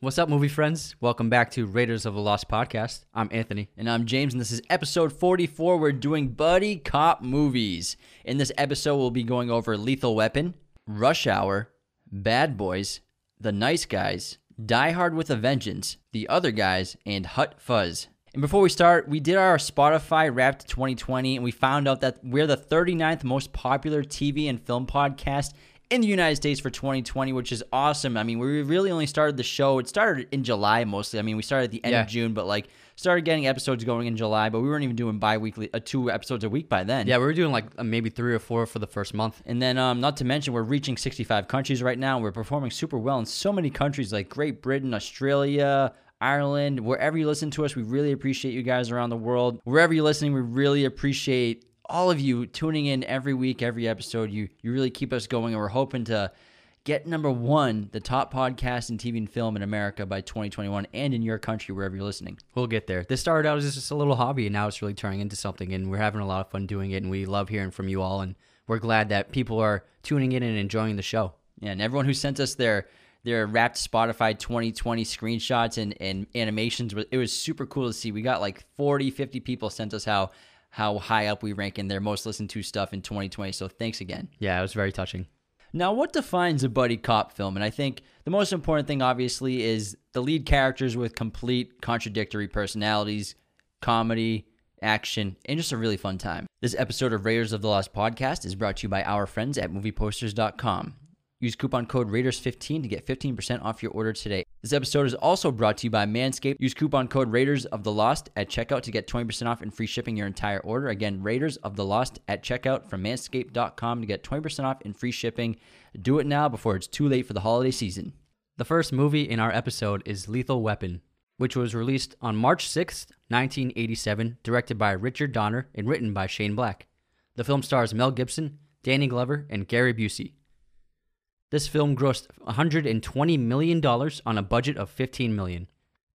What's up, movie friends? Welcome back to Raiders of the Lost podcast. I'm Anthony. And I'm James, and this is episode 44. We're doing buddy cop movies. In this episode, we'll be going over Lethal Weapon, Rush Hour, Bad Boys, The Nice Guys, Die Hard with a Vengeance, The Other Guys, and Hot Fuzz. And before we start, we did our Spotify Wrapped 2020, and we found out that we're the 39th most popular TV and film podcast in the United States for 2020, which is awesome. I mean, we really only started the show. It started in July mostly. I mean, we started at the end Yeah. of June, but like started getting episodes going in July, but we weren't even doing bi-weekly uh, two episodes a week by then. Yeah, we were doing like uh, maybe three or four for the first month. And then, um, not to mention, we're reaching 65 countries right now. We're performing super well in so many countries like Great Britain, Australia, Ireland. Wherever you listen to us, we really appreciate you guys around the world. Wherever you're listening, we really appreciate all of you tuning in every week, every episode. You you really keep us going, and we're hoping to get number one, the top podcast in TV and film in America by 2021, and in your country wherever you're listening. We'll get there. This started out as just a little hobby, and now it's really turning into something, and we're having a lot of fun doing it, and we love hearing from you all, and we're glad that people are tuning in and enjoying the show. Yeah, and everyone who sent us their their wrapped Spotify 2020 screenshots and, and animations, it was super cool to see. We got like 40, 50 people sent us how how high up we rank in their most listened to stuff in 2020. So thanks again. Yeah, it was very touching. Now, what defines a buddy cop film? And I think the most important thing, obviously, is the lead characters with complete contradictory personalities, comedy, action, and just a really fun time. This episode of Raiders of the Lost podcast is brought to you by our friends at movieposters.com. Use coupon code Raiders15 to get 15% off your order today. This episode is also brought to you by Manscaped. Use coupon code Raiders of the Lost at checkout to get 20% off and free shipping your entire order. Again, Raiders of the Lost at checkout from manscaped.com to get 20% off and free shipping. Do it now before it's too late for the holiday season. The first movie in our episode is Lethal Weapon, which was released on March 6th, 1987, directed by Richard Donner and written by Shane Black. The film stars Mel Gibson, Danny Glover, and Gary Busey. This film grossed $120 million on a budget of 15 million.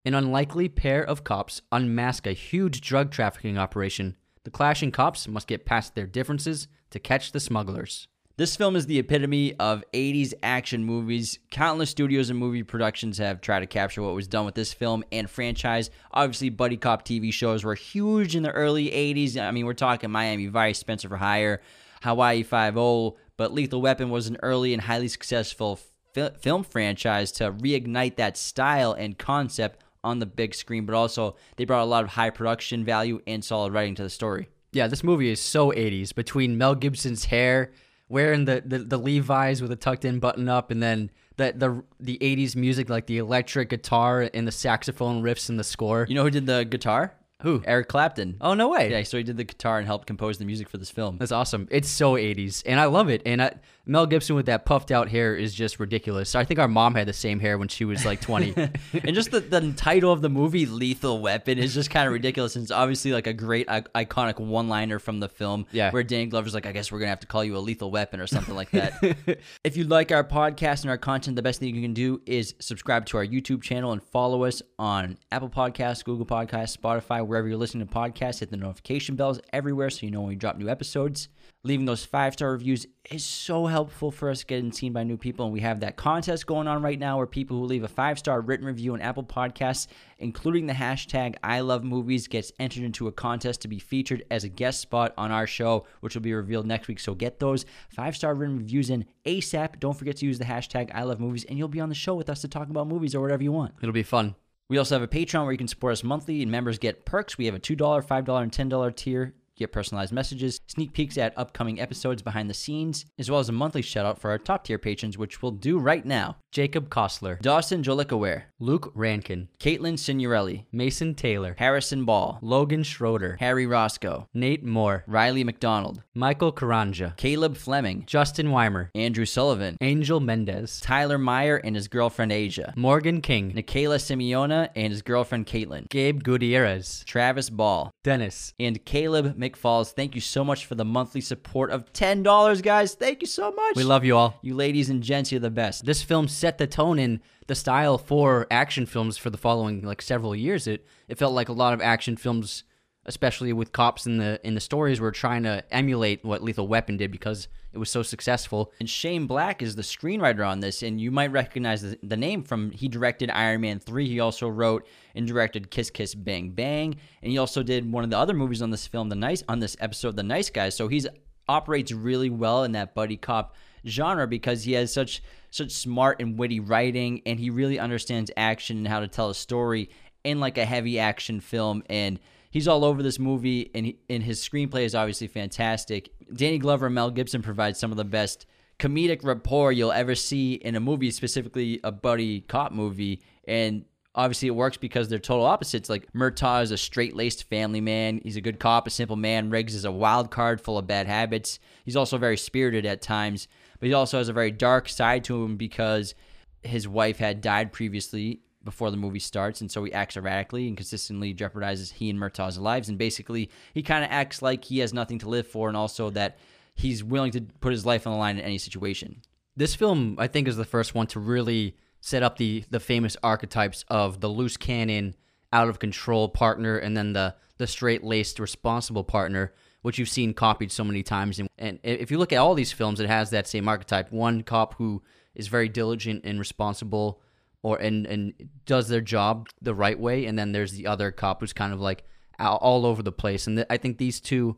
An unlikely pair of cops unmask a huge drug trafficking operation. The clashing cops must get past their differences to catch the smugglers. This film is the epitome of 80s action movies. Countless studios and movie productions have tried to capture what was done with this film and franchise. Obviously, buddy cop TV shows were huge in the early 80s. I mean, we're talking Miami Vice, Spencer for Hire, Hawaii Five-O, but Lethal Weapon was an early and highly successful fi- film franchise to reignite that style and concept on the big screen, but also they brought a lot of high production value and solid writing to the story. Yeah, this movie is so 80s between Mel Gibson's hair, wearing the, the, the Levi's with a tucked in button up, and then the, the the 80s music like the electric guitar and the saxophone riffs in the score. You know who did the guitar? Who? Eric Clapton. Oh, no way. Yeah, so he did the guitar and helped compose the music for this film. That's awesome. It's so 80s, and I love it. And I, Mel Gibson with that puffed out hair is just ridiculous. I think our mom had the same hair when she was like 20. and just the, the title of the movie, Lethal Weapon, is just kind of ridiculous. And it's obviously like a great, I- iconic one liner from the film. Yeah. Where Danny Glover's like, I guess we're going to have to call you a lethal weapon or something like that. if you like our podcast and our content, the best thing you can do is subscribe to our YouTube channel and follow us on Apple Podcasts, Google Podcasts, Spotify, wherever you're listening to podcasts. Hit the notification bells everywhere so you know when we drop new episodes. Leaving those five star reviews is so helpful for us getting seen by new people. And we have that contest going on right now where people who leave a five star written review on Apple Podcasts, including the hashtag I love movies, gets entered into a contest to be featured as a guest spot on our show, which will be revealed next week. So get those five star written reviews in ASAP. Don't forget to use the hashtag I love movies, and you'll be on the show with us to talk about movies or whatever you want. It'll be fun. We also have a Patreon where you can support us monthly, and members get perks. We have a $2, $5, and $10 tier. Get personalized messages, sneak peeks at upcoming episodes behind the scenes, as well as a monthly shout out for our top tier patrons, which we'll do right now. Jacob Kostler, Dawson Jolikaware, Luke Rankin, Caitlin Signorelli, Mason Taylor, Harrison Ball, Logan Schroeder, Harry Roscoe, Nate Moore, Riley McDonald, Michael Karanja, Caleb Fleming, Justin Weimer, Andrew Sullivan, Angel Mendez, Tyler Meyer and his girlfriend Asia, Morgan King, Nikayla Simeona and his girlfriend Caitlin, Gabe Gutierrez, Travis Ball, Dennis, and Caleb McFalls. Thank you so much for the monthly support of $10, guys. Thank you so much. we love you all. you ladies and gents. You're the best. This film set the tone in the style for action films for the following like several years. It it felt like a lot of action films especially with cops in the in the stories, were trying to emulate what Lethal Weapon did because it was so successful. And Shane Black is the screenwriter on this, and you might recognize the, the name from he directed Iron Man 3. He also wrote and directed Kiss Kiss Bang Bang, and he also did one of the other movies on this film, The Nice on this episode, The Nice Guys. So he's operates really well in that buddy cop genre because he has such such smart and witty writing and he really understands action and how to tell a story in like a heavy action film and he's all over this movie and he, and his screenplay is obviously fantastic. Danny Glover and Mel Gibson provide some of the best comedic rapport you'll ever see in a movie, specifically a buddy cop movie and obviously it works because they're total opposites. Like Murtaugh is a straight laced family man. He's a good cop, a simple man. Riggs is a wild card full of bad habits. He's also very spirited at times, but he also has a very dark side to him because his wife had died previously before the movie starts, and so he acts erratically and consistently jeopardizes he and Murtaugh's lives. And basically, he kind of acts like he has nothing to live for, and also that he's willing to put his life on the line in any situation. This film, I think, is the first one to really set up the the famous archetypes of the loose cannon, out of control partner, and then the the straight laced responsible partner, which you've seen copied so many times. And, and if you look at all these films, it has that same archetype: one cop who is very diligent and responsible, or and and does their job the right way, and then there's the other cop who's kind of like all over the place. And th- I think these two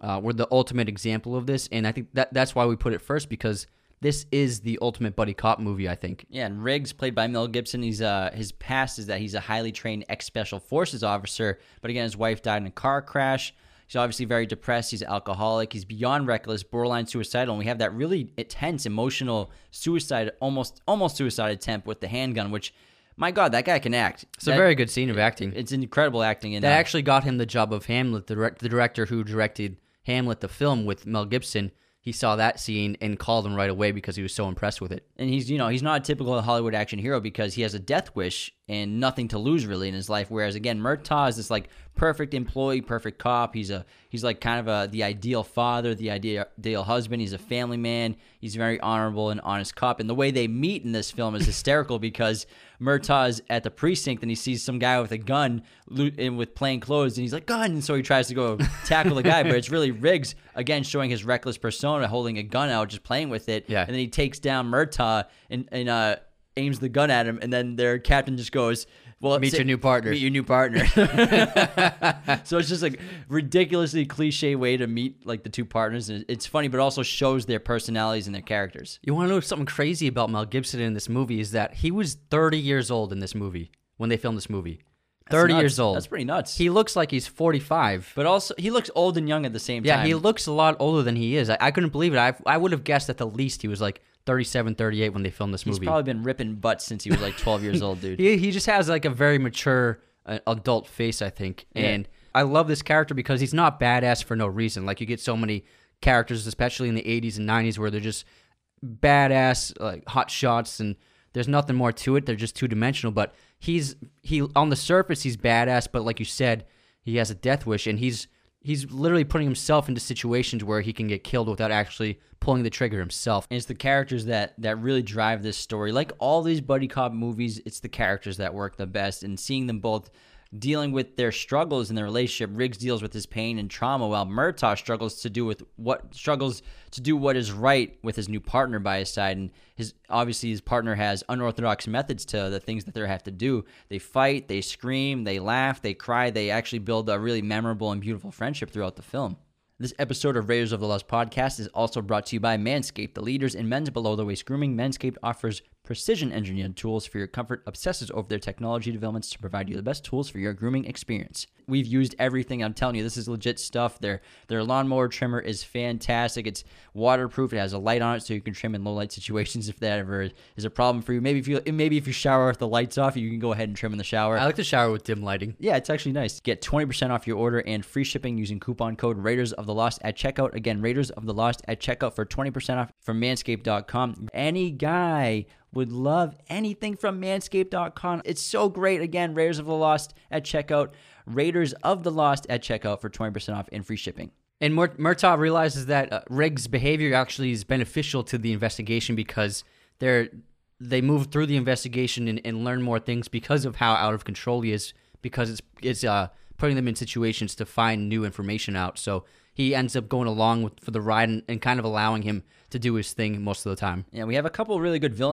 uh, were the ultimate example of this, and I think that that's why we put it first because this is the ultimate buddy cop movie, I think. Yeah, and Riggs, played by Mel Gibson, he's uh his past is that he's a highly trained ex special forces officer, but again, his wife died in a car crash. He's obviously very depressed. He's an alcoholic. He's beyond reckless, borderline suicidal, and we have that really intense, emotional suicide, almost almost suicide attempt with the handgun, which. My God, that guy can act. It's That- a very good scene of acting. It's incredible acting. In that uh, actually got him the job of Hamlet, the, direct, the director who directed Hamlet, the film with Mel Gibson. He saw that scene and called him right away because he was so impressed with it. and he's you know he's not a typical Hollywood action hero because he has a death wish and nothing to lose really in his life. Whereas again, Murtaugh is this like perfect employee, perfect cop. He's a he's like kind of a the ideal father, the ideal husband. He's a family man. He's a very honorable and honest cop. And the way they meet in this film is hysterical because Murtaugh is at the precinct and he sees some guy with a gun and with plain clothes and he's like gun and so he tries to go tackle the guy but it's really Riggs again showing his reckless persona holding a gun out just playing with it Yeah. and then he takes down Murtaugh and, and uh, aims the gun at him, and then their captain just goes, "Well, Meet say- your new partner." Meet your new partner." so it's just like ridiculously cliche way to meet like the two partners, and it's funny, but also shows their personalities and their characters. You want to know something crazy about Mel Gibson in this movie is that he was 30 years old in this movie when they filmed this movie. 30 years old. That's pretty nuts. He looks like he's 45. but also he looks old and young at the same Yeah, time. Yeah, he looks a lot older than he is. I, I couldn't believe it. I, I would have guessed at the least he was like 37, 38 when they filmed this He's movie. He's probably been ripping butts since he was like 12 years old, dude. he, he just has like a very mature uh, adult face, I think. And I love this character because he's not badass for no reason. Like you get so many characters, especially in the 80s and 90s, where they're just badass, like hot shots, and there's nothing more to it. They're just two dimensional. But he's he on the surface he's badass, but like you said, he has a death wish, and he's he's literally putting himself into situations where he can get killed without actually pulling the trigger himself. And it's the characters that that really drive this story. Like all these buddy cop movies, it's the characters that work the best. And seeing them both dealing with their struggles in their relationship, Riggs deals with his pain and trauma, while Murtaugh struggles to do with what struggles to do what is right with his new partner by his side. And his obviously his partner has unorthodox methods to the things that they have to do. They fight, they scream, they laugh, they cry. They actually build a really memorable and beautiful friendship throughout the film. This episode of Raiders of the Lost podcast is also brought to you by Manscaped, the leaders in men's below the waist grooming. Manscaped offers precision engineered tools for your comfort, obsesses over their technology developments to provide you the best tools for your grooming experience. We've used everything. I'm telling you, this is legit stuff. Their their lawnmower trimmer is fantastic. It's waterproof. It has a light on it, so you can trim in low light situations if that ever is a problem for you. Maybe if you maybe if you shower with the lights off, you can go ahead and trim in the shower. I like to shower with dim lighting. Yeah, it's actually nice. Get 20% off your order and free shipping using coupon code Raiders of the Lost at checkout. Again, Raiders of the Lost at checkout for 20% off from manscaped.com. Any guy would love anything from manscaped.com. It's so great. Again, Raiders of the Lost at checkout. Raiders of the Lost at checkout for 20% off and free shipping. And Mur- Murtaugh realizes that uh, Riggs' behavior actually is beneficial to the investigation because they're they move through the investigation and, and learn more things because of how out of control he is because it's it's uh putting them in situations to find new information out. So he ends up going along with, for the ride and, and kind of allowing him to do his thing most of the time. Yeah, we have a couple really good villains.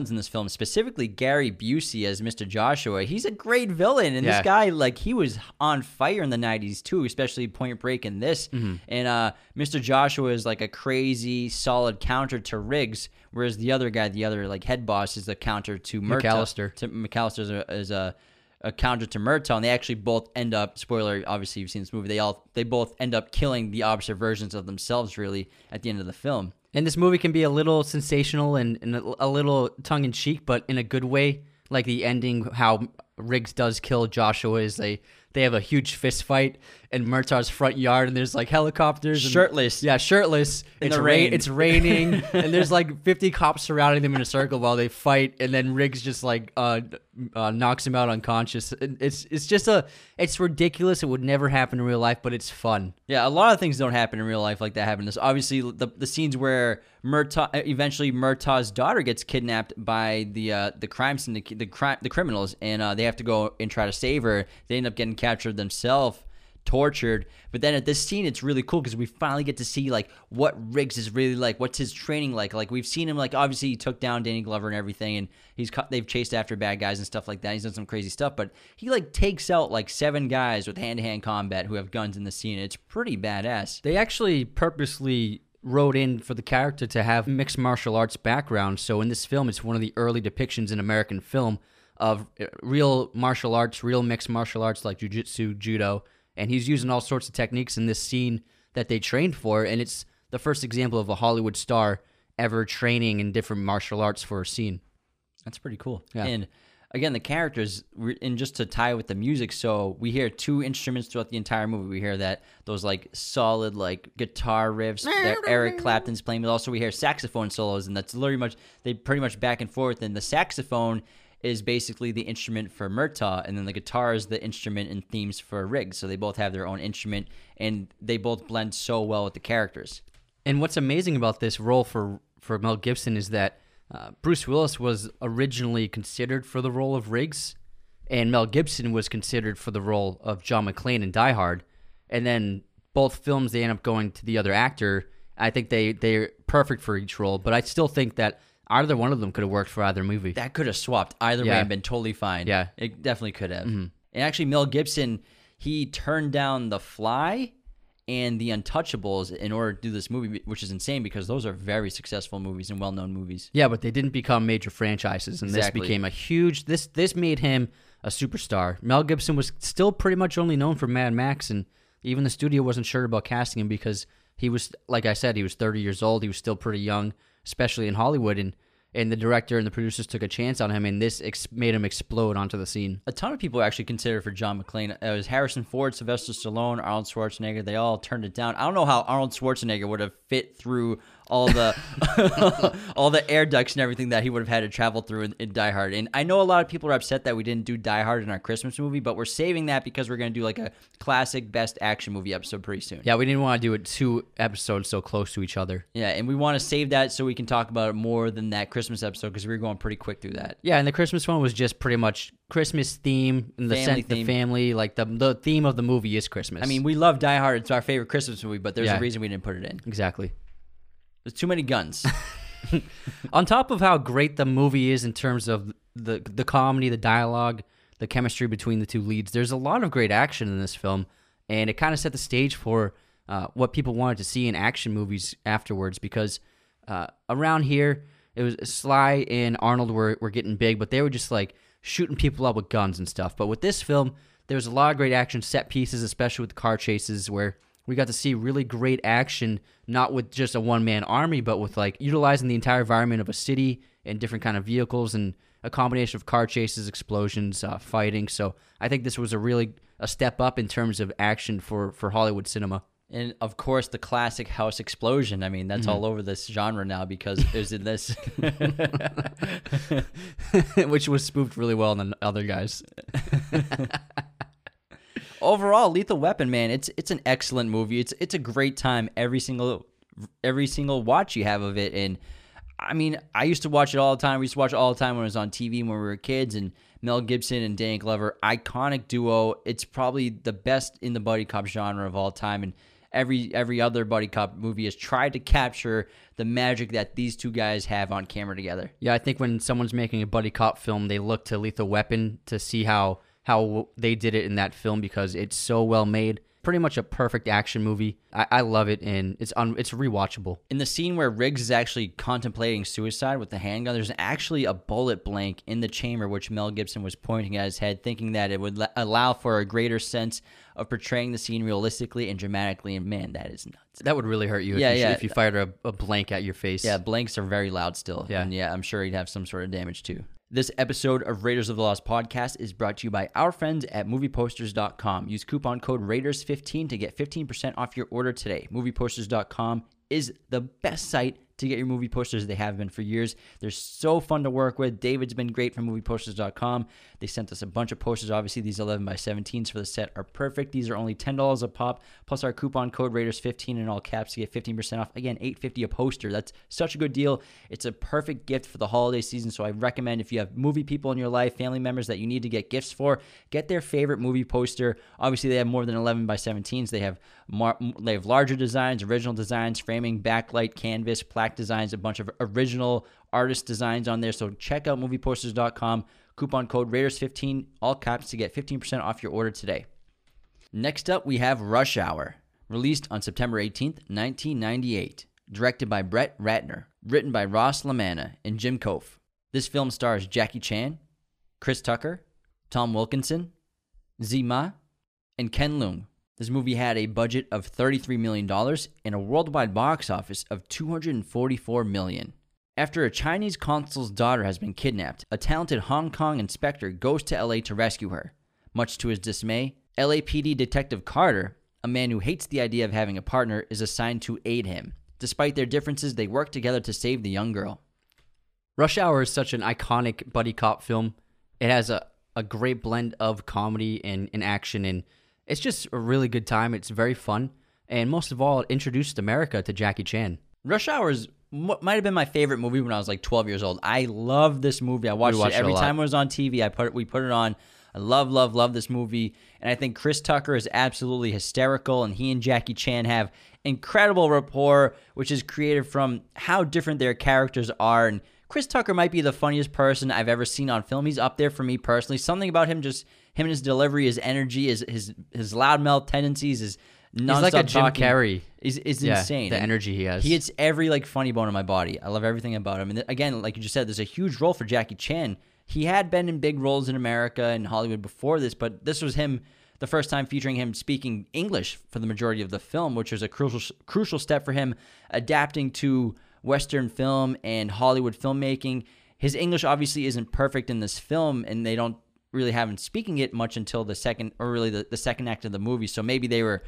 In this film, specifically Gary Busey as Mr. Joshua. He's a great villain, and Yeah. this guy, like, he was on fire in the '90s too, especially Point Break and this. Mm-hmm. And uh, Mr. Joshua is like a crazy, solid counter to Riggs, whereas the other guy, the other like head boss, is the counter to Murtaugh. McAllister. To McAllister is a, is a a counter to Murtaugh, and they actually both end up. Spoiler, obviously you've seen this movie. They all they both end up killing the opposite versions of themselves, really, at the end of the film. And this movie can be a little sensational and, and a, a little tongue in cheek, but in a good way. Like the ending, how Riggs does kill Joshua is they they have a huge fist fight in Murtaugh's front yard, and there's like helicopters, and, Shirtless. yeah, shirtless. it's the ra- rain. It's raining, and there's like 50 cops surrounding them in a circle while they fight, and then Riggs just like uh, uh knocks him out unconscious. It's it's just a it's ridiculous. It would never happen in real life, but it's fun. Yeah, a lot of things don't happen in real life like that happen. This obviously the the scenes where Murtaugh eventually Murtaugh's daughter gets kidnapped by the uh, the crime syndicate, the the criminals, and uh, they have to go and try to save her. They end up getting captured themselves, tortured. But then at this scene, it's really cool because we finally get to see like what Riggs is really like. What's his training like? Like we've seen him like obviously he took down Danny Glover and everything, and he's cut, they've chased after bad guys and stuff like that. He's done some crazy stuff, but he like takes out like seven guys with hand to hand combat who have guns in the scene. It's pretty badass. They actually purposely wrote in for the character to have mixed martial arts background. So in this film, it's one of the early depictions in American film of uh, real martial arts, real mixed martial arts like jujitsu, judo, and he's using all sorts of techniques in this scene that they trained for. And it's the first example of a Hollywood star ever training in different martial arts for a scene. That's pretty cool. Yeah. And again, the characters, and just to tie with the music, so we hear two instruments throughout the entire movie. We hear that those like solid like guitar riffs that Eric Clapton's playing, but also we hear saxophone solos, and that's literally much they pretty much back and forth. And the saxophone is basically the instrument for Murtaugh, and then the guitar is the instrument and themes for Riggs. So they both have their own instrument, and they both blend so well with the characters. And what's amazing about this role for for Mel Gibson is that uh, Bruce Willis was originally considered for the role of Riggs, and Mel Gibson was considered for the role of John McClane in Die Hard. And then both films they end up going to the other actor. I think they they're perfect for each role, but I still think that either one of them could have worked for either movie. that could have swapped either way and been totally fine. Yeah. Mm-hmm. it definitely could have. And actually, Mel Gibson he turned down The Fly and The Untouchables in order to do this movie, which is insane because those are very successful movies and well-known movies. Yeah, but they didn't become major franchises, and Exactly. this became a huge. This this made him a superstar. Mel Gibson was still pretty much only known for Mad Max, and even the studio wasn't sure about casting him because he was, like I said, he was 30 years old. He was still pretty young, especially in Hollywood, and and the director and the producers took a chance on him, and this ex- made him explode onto the scene. A ton of people actually considered for John McClane. It was Harrison Ford, Sylvester Stallone, Arnold Schwarzenegger. They all turned it down. I don't know how Arnold Schwarzenegger would have fit through all the all the air ducts and everything that he would have had to travel through in, in Die Hard. And I know a lot of people are upset that we didn't do Die Hard in our Christmas movie, but we're saving that because we're going to do like a classic best action movie episode pretty soon. Yeah, we didn't want to do it two episodes so close to each other. Yeah, and we want to save that so we can talk about it more than that Christmas episode because we were going pretty quick through that. Yeah, and the Christmas one was just pretty much Christmas theme and the Family sense, the family, like the the theme of the movie is Christmas. I mean, we love Die Hard. It's our favorite Christmas movie, but there's Yeah. a reason we didn't put it in. exactly. There's too many guns. on top of how great the movie is in terms of the the comedy, the dialogue, the chemistry between the two leads, there's a lot of great action in this film, and it kind of set the stage for uh, what people wanted to see in action movies afterwards. Because uh, around here, it was Sly and Arnold were were getting big, but they were just like shooting people up with guns and stuff. But with this film, there was a lot of great action set pieces, especially with the car chases, where we got to see really great action, not with just a one man army, but with like utilizing the entire environment of a city and different kind of vehicles and a combination of car chases, explosions, uh, fighting. So I think this was a really a step up in terms of action for for Hollywood cinema. And of course, the classic house explosion. I mean, that's Mm-hmm. all over this genre now because there's in this. which was spoofed really well in the other guys. Overall, Lethal Weapon, man, it's it's an excellent movie. It's it's a great time every single every single watch you have of it. And I mean, I used to watch it all the time. We used to watch it all the time when it was on TV when we were kids. And Mel Gibson and Danny Glover, iconic duo. It's probably the best in the buddy cop genre of all time. And every every other buddy cop movie has tried to capture the magic that these two guys have on camera together. Yeah, I think when someone's making a buddy cop film, they look to Lethal Weapon to see how how they did it in that film because it's so well made. Pretty much a perfect action movie. I, I love it, and it's un, it's rewatchable. In the scene where Riggs is actually contemplating suicide with the handgun, there's actually a bullet blank in the chamber which Mel Gibson was pointing at his head, thinking that it would allow for a greater sense of portraying the scene realistically and dramatically. And man, that is nuts. That would really hurt you if Yeah, you, yeah. if you fired a, a blank at your face. Yeah, blanks are very loud still. Yeah. And yeah, I'm sure he'd have some sort of damage too. This episode of Raiders of the Lost podcast is brought to you by our friends at movieposters.com. Use coupon code Raiders15 to get 15% off your order today. Movieposters.com is the best site to get your movie posters. They have been for years. They're so fun to work with. David's been great from movieposters.com. They sent us a bunch of posters. Obviously, these 11 by 17s for the set are perfect. These are only $10 a pop, plus our coupon code Raiders15 in all caps to get 15% off. Again, $8.50 a poster. That's such a good deal. It's a perfect gift for the holiday season. So I recommend if you have movie people in your life, family members that you need to get gifts for, get their favorite movie poster. Obviously, they have more than 11 by 17s. They have mar- they have larger designs, original designs, framing, backlight, canvas, plaque designs, a bunch of original artist designs on there. So check out movieposters.com. Coupon code Raiders15, all caps, to get 15% off your order today. Next up, we have Rush Hour, released on September 18th, 1998. Directed by Brett Ratner, written by Ross LaManna and Jim Kouf. This film stars Jackie Chan, Chris Tucker, Tom Wilkinson, Tzi Ma, and Ken Leung. This movie had a budget of $33 million and a worldwide box office of 244 million. After a Chinese consul's daughter has been kidnapped, a talented Hong Kong inspector goes to LA to rescue her. Much to his dismay, LAPD Detective Carter, a man who hates the idea of having a partner, is assigned to aid him. Despite their differences, they work together to save the young girl. Rush Hour is such an iconic buddy cop film. It has a, a great blend of comedy and, and action, and it's just a really good time. It's very fun. And most of all, it introduced America to Jackie Chan. Rush Hour is m- might have been my favorite movie when I was like 12 years old. I love this movie. I watched, watched it it every lot. time it was on TV. I put it, we put it on. I love, love, love this movie, and I think Chris Tucker is absolutely hysterical, and he and Jackie Chan have incredible rapport, which is created from how different their characters are. And Chris Tucker might be the funniest person I've ever seen on film. He's up there for me personally. Something about him, just him and his delivery, his energy, his his his loudmouth tendencies, his He's like a Jim talking Carrey. is is Yeah, insane. the And energy he has. He hits every like funny bone in my body. I love everything about him. And th- again, like you just said, there's a huge role for Jackie Chan. He had been in big roles in America and Hollywood before this, but this was him the first time featuring him speaking English for the majority of the film, which was a crucial crucial step for him adapting to Western film and Hollywood filmmaking. His English obviously isn't perfect in this film, and they don't really haven't speaking it much until the second, or really the, the second act of the movie. So maybe they were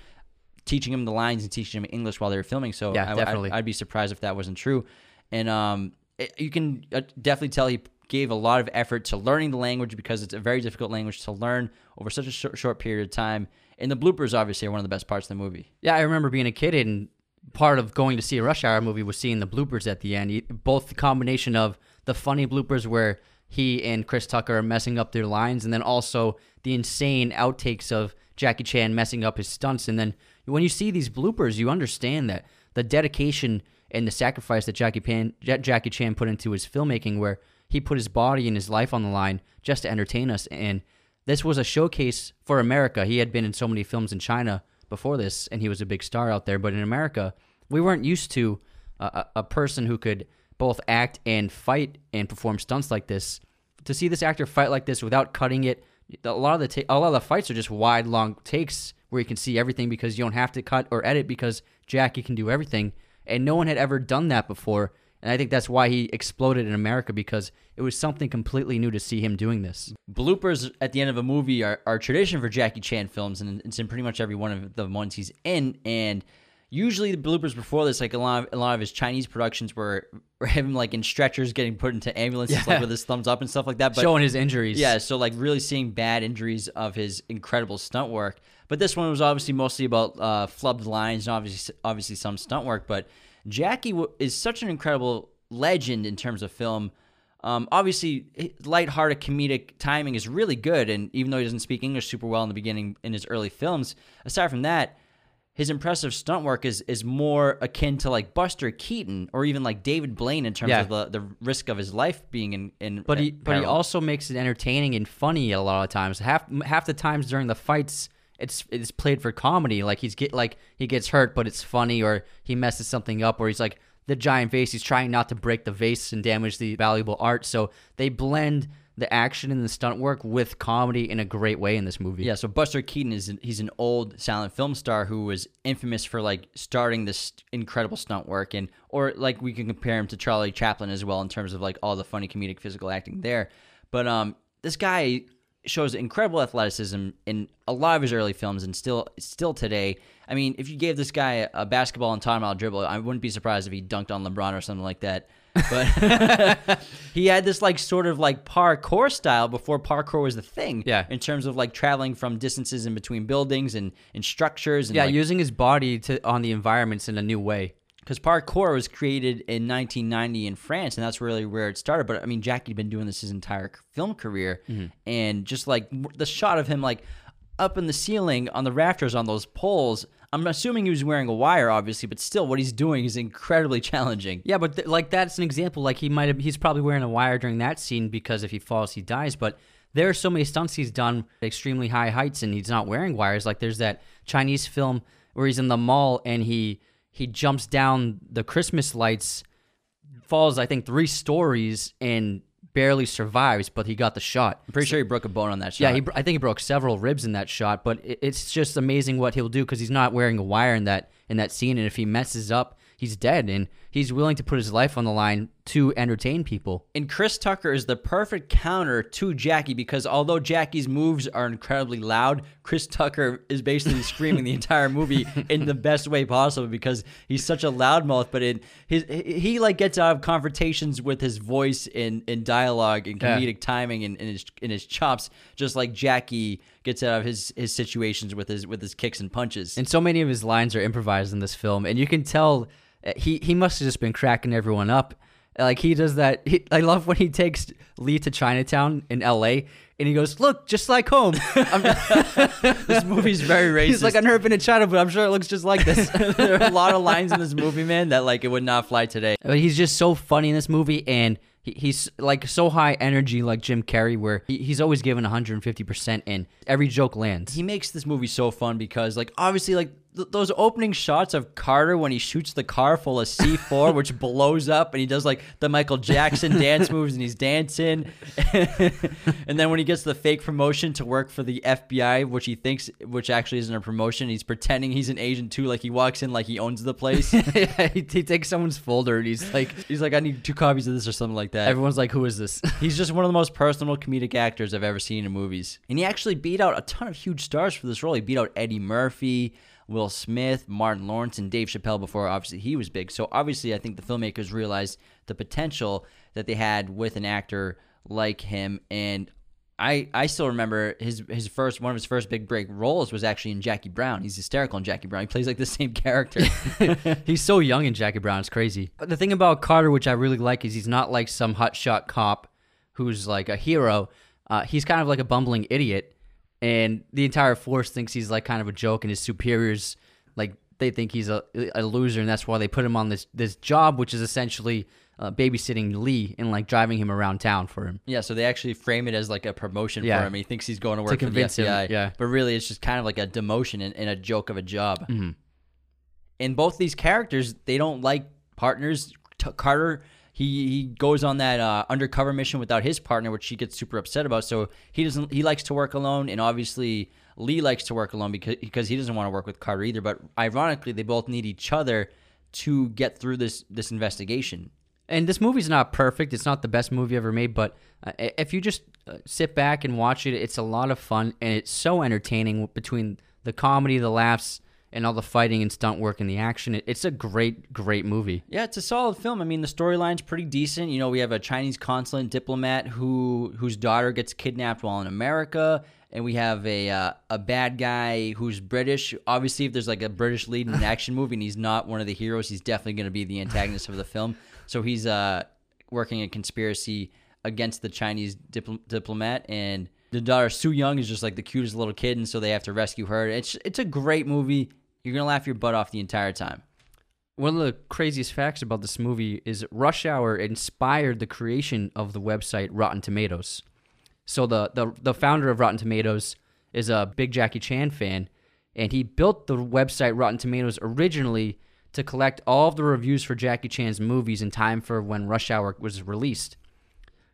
teaching him the lines and teaching him English while they were filming. So Yeah, I, definitely. I'd, I'd be surprised if that wasn't true. And um, it, you can uh, definitely tell he gave a lot of effort to learning the language because it's a very difficult language to learn over such a short, short period of time. And the bloopers obviously are one of the best parts of the movie. Yeah, I remember being a kid and part of going to see a Rush Hour movie was seeing the bloopers at the end. Both the combination of the funny bloopers where he and Chris Tucker are messing up their lines, and then also the insane outtakes of Jackie Chan messing up his stunts. And then when you see these bloopers, you understand that the dedication and the sacrifice that Jackie Pan, Jackie Chan put into his filmmaking, where he put his body and his life on the line just to entertain us. And this was a showcase for America. He had been in so many films in China before this, and he was a big star out there. But in America, we weren't used to a, a a person who could both act and fight and perform stunts like this. To see this actor fight like this without cutting it, a lot of the ta- a lot of the fights are just wide, long takes where you can see everything because you don't have to cut or edit because Jackie can do everything, and no one had ever done that before. And I think that's why he exploded in America because it was something completely new to see him doing this. bloopers at the end of a movie are, are tradition for Jackie Chan films, and it's in pretty much every one of the ones he's in. And usually the bloopers before this, like a lot of a lot of his Chinese productions, were, were him like in stretchers getting put into ambulances, Yeah. like with his thumbs up and stuff like that. But Showing his injuries. yeah, so like really seeing bad injuries of his incredible stunt work. But this one was obviously mostly about uh, flubbed lines and obviously obviously some stunt work. But Jackie w- is such an incredible legend in terms of film. Um, obviously, lighthearted comedic timing is really good, and even though he doesn't speak English super well in the beginning in his early films, aside from that, his impressive stunt work is is more akin to like Buster Keaton or even like David Blaine in terms Yeah. of the, the risk of his life being in. in But he but he also makes it entertaining and funny a lot of times. Half half the times during the fights, it's it's played for comedy. Like he's get like he gets hurt, but it's funny, or he messes something up, or he's like the giant vase. He's trying not to break the vase and damage the valuable art. So they blend the action and the stunt work with comedy in a great way in this movie. Yeah, so Buster Keaton is an, he's an old silent film star who was infamous for like starting this incredible stunt work and or like we can compare him to Charlie Chaplin as well in terms of like all the funny comedic physical acting there. But um this guy shows incredible athleticism in a lot of his early films and still still today. I mean, if you gave this guy a basketball and time out dribble, I wouldn't be surprised if he dunked on LeBron or something like that. But he had this like sort of like parkour style before parkour was the thing. Yeah. In terms of like traveling from distances in between buildings and, and structures and yeah, like, using his body to on the environments in a new way. because parkour was created in 1990 in France, and that's really where it started. But I mean, Jackie'd been doing this his entire film career, mm-hmm. and just like the shot of him like up in the ceiling on the rafters on those poles. I'm assuming he was wearing a wire, obviously, but still, what he's doing is incredibly challenging. Yeah, but th- like that's an example. Like he might have, he's probably wearing a wire during that scene because if he falls, he dies. But there are so many stunts he's done at extremely high heights and he's not wearing wires. Like there's that Chinese film where he's in the mall and he he jumps down the Christmas lights, falls I think three stories and barely survives, but he got the shot. I'm pretty sure he broke a bone on that shot. Yeah, he, I think he broke several ribs in that shot, but it, it's just amazing what he'll do because he's not wearing a wire in that in that scene, and if he messes up, he's dead, and he's willing to put his life on the line to entertain people. And Chris Tucker is the perfect counter to Jackie because although Jackie's moves are incredibly loud, Chris Tucker is basically screaming the entire movie in the best way possible because he's such a loudmouth. But it his he like gets out of confrontations with his voice in in dialogue and Yeah. comedic timing and in his in his chops, just like Jackie gets out of his his situations with his with his kicks and punches. And so many of his lines are improvised in this film, and you can tell Uh, he he must have just been cracking everyone up. Like he does that. He, I love when he takes Lee to Chinatown in L.A. and he goes, "Look, just like home." This movie's very racist. he's like, "I've never been to China, but I'm sure it looks just like this." there are a lot of lines in this movie, man, that like it would not fly today. But he's just so funny in this movie, and he, he's like so high energy, like Jim Carrey, where he, he's always given 150 percent, and every joke lands. he makes this movie so fun because like obviously like th- those opening shots of Carter when he shoots the car full of C4 which blows up and he does like the Michael Jackson dance moves and he's dancing and then when he gets the fake promotion to work for the FBI which he thinks which actually isn't a promotion he's pretending he's an agent too like he walks in like he owns the place yeah, he, he takes someone's folder and he's like, he's like I need two copies of this or something like that everyone's like, "Who is this?" He's just one of the most personal comedic actors I've ever seen in movies. And he actually beat out a ton of huge stars for this role. He beat out Eddie Murphy, Will Smith, Martin Lawrence, and Dave Chappelle before obviously he was big. So obviously I think the filmmakers realized the potential that they had with an actor like him and I, I still remember his his first one of his first big break roles was actually in Jackie Brown. He's hysterical in Jackie Brown. He plays like the same character. he's so young in Jackie Brown. It's crazy. But the thing about Carter, which I really like, is he's not like some hotshot cop who's like a hero. Uh, he's kind of like a bumbling idiot, and the entire force thinks he's like kind of a joke, and his superiors like they think he's a, a loser, and that's why they put him on this this job, which is essentially uh, babysitting Lee and like driving him around town for him. Yeah, so they actually frame it as like a promotion Yeah. for him. He thinks he's going to work convince for him, the FBI. yeah. But really, it's just kind of like a demotion and, and a joke of a job. Mhm. And both these characters, they don't like partners. T- Carter, he, he goes on that uh, undercover mission without his partner, which he gets super upset about. So he doesn't. He likes to work alone, and obviously Lee likes to work alone because because he doesn't want to work with Carter either. But ironically, they both need each other to get through this this investigation. And this movie's not perfect. It's not the best movie ever made, but uh, if you just uh, sit back and watch it, it's a lot of fun and it's so entertaining between the comedy, the laughs, and all the fighting and stunt work and the action. It's a great, great movie. Yeah, it's a solid film. I mean, the storyline's pretty decent. You know, we have a Chinese consulate diplomat who whose daughter gets kidnapped while in America, and we have a uh, a bad guy who's British. Obviously, if there's like a British lead in an action movie and he's not one of the heroes, he's definitely going to be the antagonist of the film. So he's uh, working a conspiracy against the Chinese dipl- diplomat and. The daughter Soo Yung is just like the cutest little kid, and so they have to rescue her. It's it's a great movie. You're gonna laugh your butt off the entire time. One of the craziest facts about this movie is Rush Hour inspired the creation of the website Rotten Tomatoes. So the the, the founder of Rotten Tomatoes is a big Jackie Chan fan, and he built the website Rotten Tomatoes originally to collect all of the reviews for Jackie Chan's movies in time for when Rush Hour was released.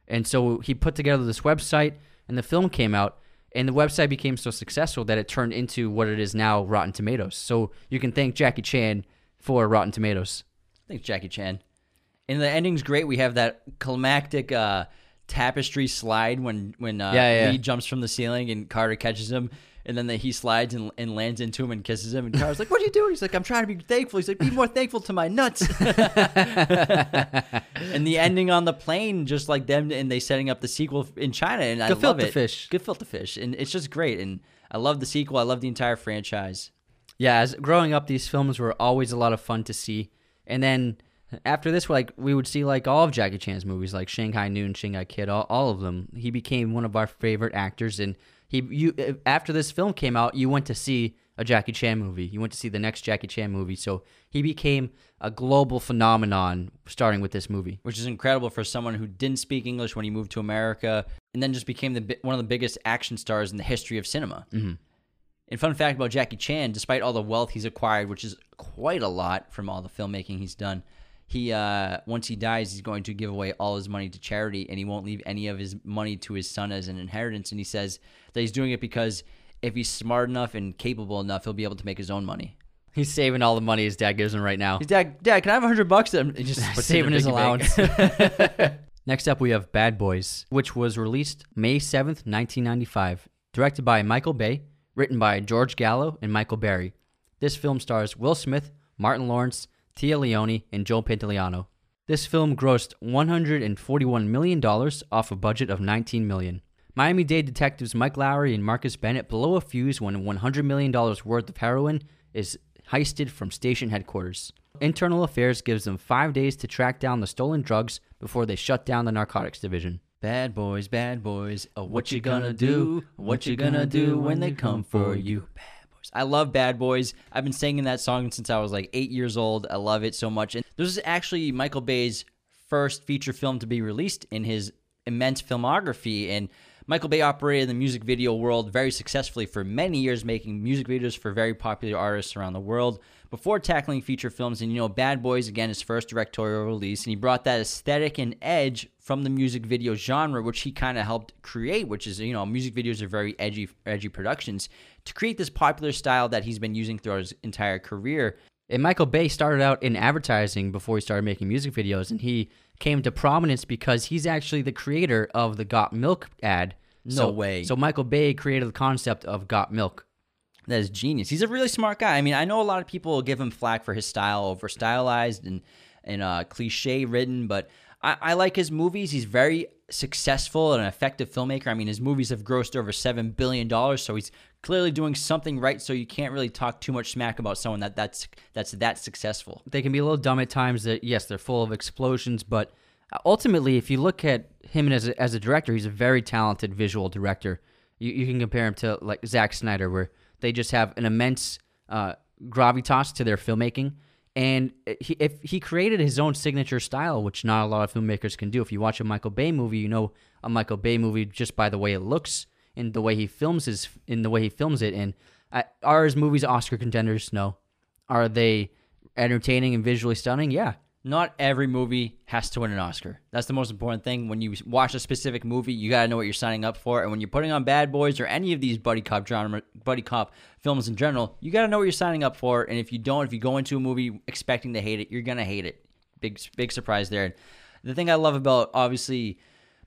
And so he put together this website, and the film came out, and the website became so successful that it turned into what it is now, Rotten Tomatoes. So you can thank Jackie Chan for Rotten Tomatoes. Thanks, Jackie Chan. And the ending's great. We have that climactic uh, tapestry slide when when uh, Yeah, yeah. Lee jumps from the ceiling and Carter catches him, and then the, he slides and, and lands into him and kisses him. And Carter's like, "What are you doing?" He's like, "I'm trying to be thankful." He's like, "Be more thankful to my nuts." and the ending on the plane, just like them, and they setting up the sequel in China, and I love Gefilte it. fish. Gefilte fish, and it's just great. And I love the sequel. I love the entire franchise. Yeah, as growing up, these films were always a lot of fun to see. And then after this, like we would see like all of Jackie Chan's movies, like Shanghai Noon, Shanghai Kid, all, all of them. He became one of our favorite actors, and he you uh, after this film came out, you went to see a Jackie Chan movie. You went to see the next Jackie Chan movie, so he became a global phenomenon starting with this movie. which is incredible for someone who didn't speak English when he moved to America, and then just became the one of the biggest action stars in the history of cinema. Mm-hmm. And fun fact about Jackie Chan: despite all the wealth he's acquired, which is quite a lot from all the filmmaking he's done, he uh, once he dies, he's going to give away all his money to charity, and he won't leave any of his money to his son as an inheritance. And he says that he's doing it because if he's smart enough and capable enough, he'll be able to make his own money. He's saving all the money his dad gives him right now. He's dad, dad, can I have a hundred bucks? And just saving his allowance. Next up, we have Bad Boys, which was released May 7th, 1995. Directed by Michael Bay, written by George Gallo and Michael Barrie. This film stars Will Smith, Martin Lawrence, Téa Leoni, and Joe Pantoliano. This film grossed $141 million off a budget of 19 million. Miami Dade detectives Mike Lowrey and Marcus Burnett blow a fuse when $100 million worth of heroin is heisted from station headquarters. Internal Affairs gives them five days to track down the stolen drugs before they shut down the narcotics division. Bad boys, bad boys. Oh, what you gonna do? What you gonna do when they come for you? Bad I love Bad Boys. I've been singing that song since I was like eight years old. I love it so much. And this is actually Michael Bay's first feature film to be released in his immense filmography. And Michael Bay operated in the music video world very successfully for many years, making music videos for very popular artists around the world before tackling feature films. And you know, Bad Boys, again, his first directorial release. And he brought that aesthetic and edge from the music video genre, which he kind of helped create, which is, you know, music videos are very edgy, edgy productions, to create this popular style that he's been using throughout his entire career. And Michael Bay started out in advertising before he started making music videos, and he came to prominence because he's actually the creator of the Got Milk ad. No so, way. So Michael Bay created the concept of Got Milk. That is genius. He's a really smart guy. I mean, I know a lot of people give him flack for his style, over stylized and and uh, cliche written, but I, I like his movies. He's very successful and an effective filmmaker. I mean, his movies have grossed over seven billion dollars, so he's clearly doing something right. So you can't really talk too much smack about someone that that's that's that successful. They can be a little dumb at times. That yes, they're full of explosions, but ultimately, if you look at him as a, as a director, he's a very talented visual director. You, you can compare him to like Zack Snyder, where they just have an immense uh, gravitas to their filmmaking. And he, if he created his own signature style, which not a lot of filmmakers can do. If you watch a Michael Bay movie, you know a Michael Bay movie just by the way it looks and the way he films his in the way he films it. And uh, are his movies Oscar contenders? No. Are they entertaining and visually stunning? Yeah. Not every movie has to win an Oscar. That's the most important thing. When you watch a specific movie, you got to know what you're signing up for. And when you're putting on Bad Boys or any of these buddy cop genre, buddy cop films in general, you got to know what you're signing up for. And if you don't, if you go into a movie expecting to hate it, you're gonna hate it. Big, big surprise there. the thing I love about obviously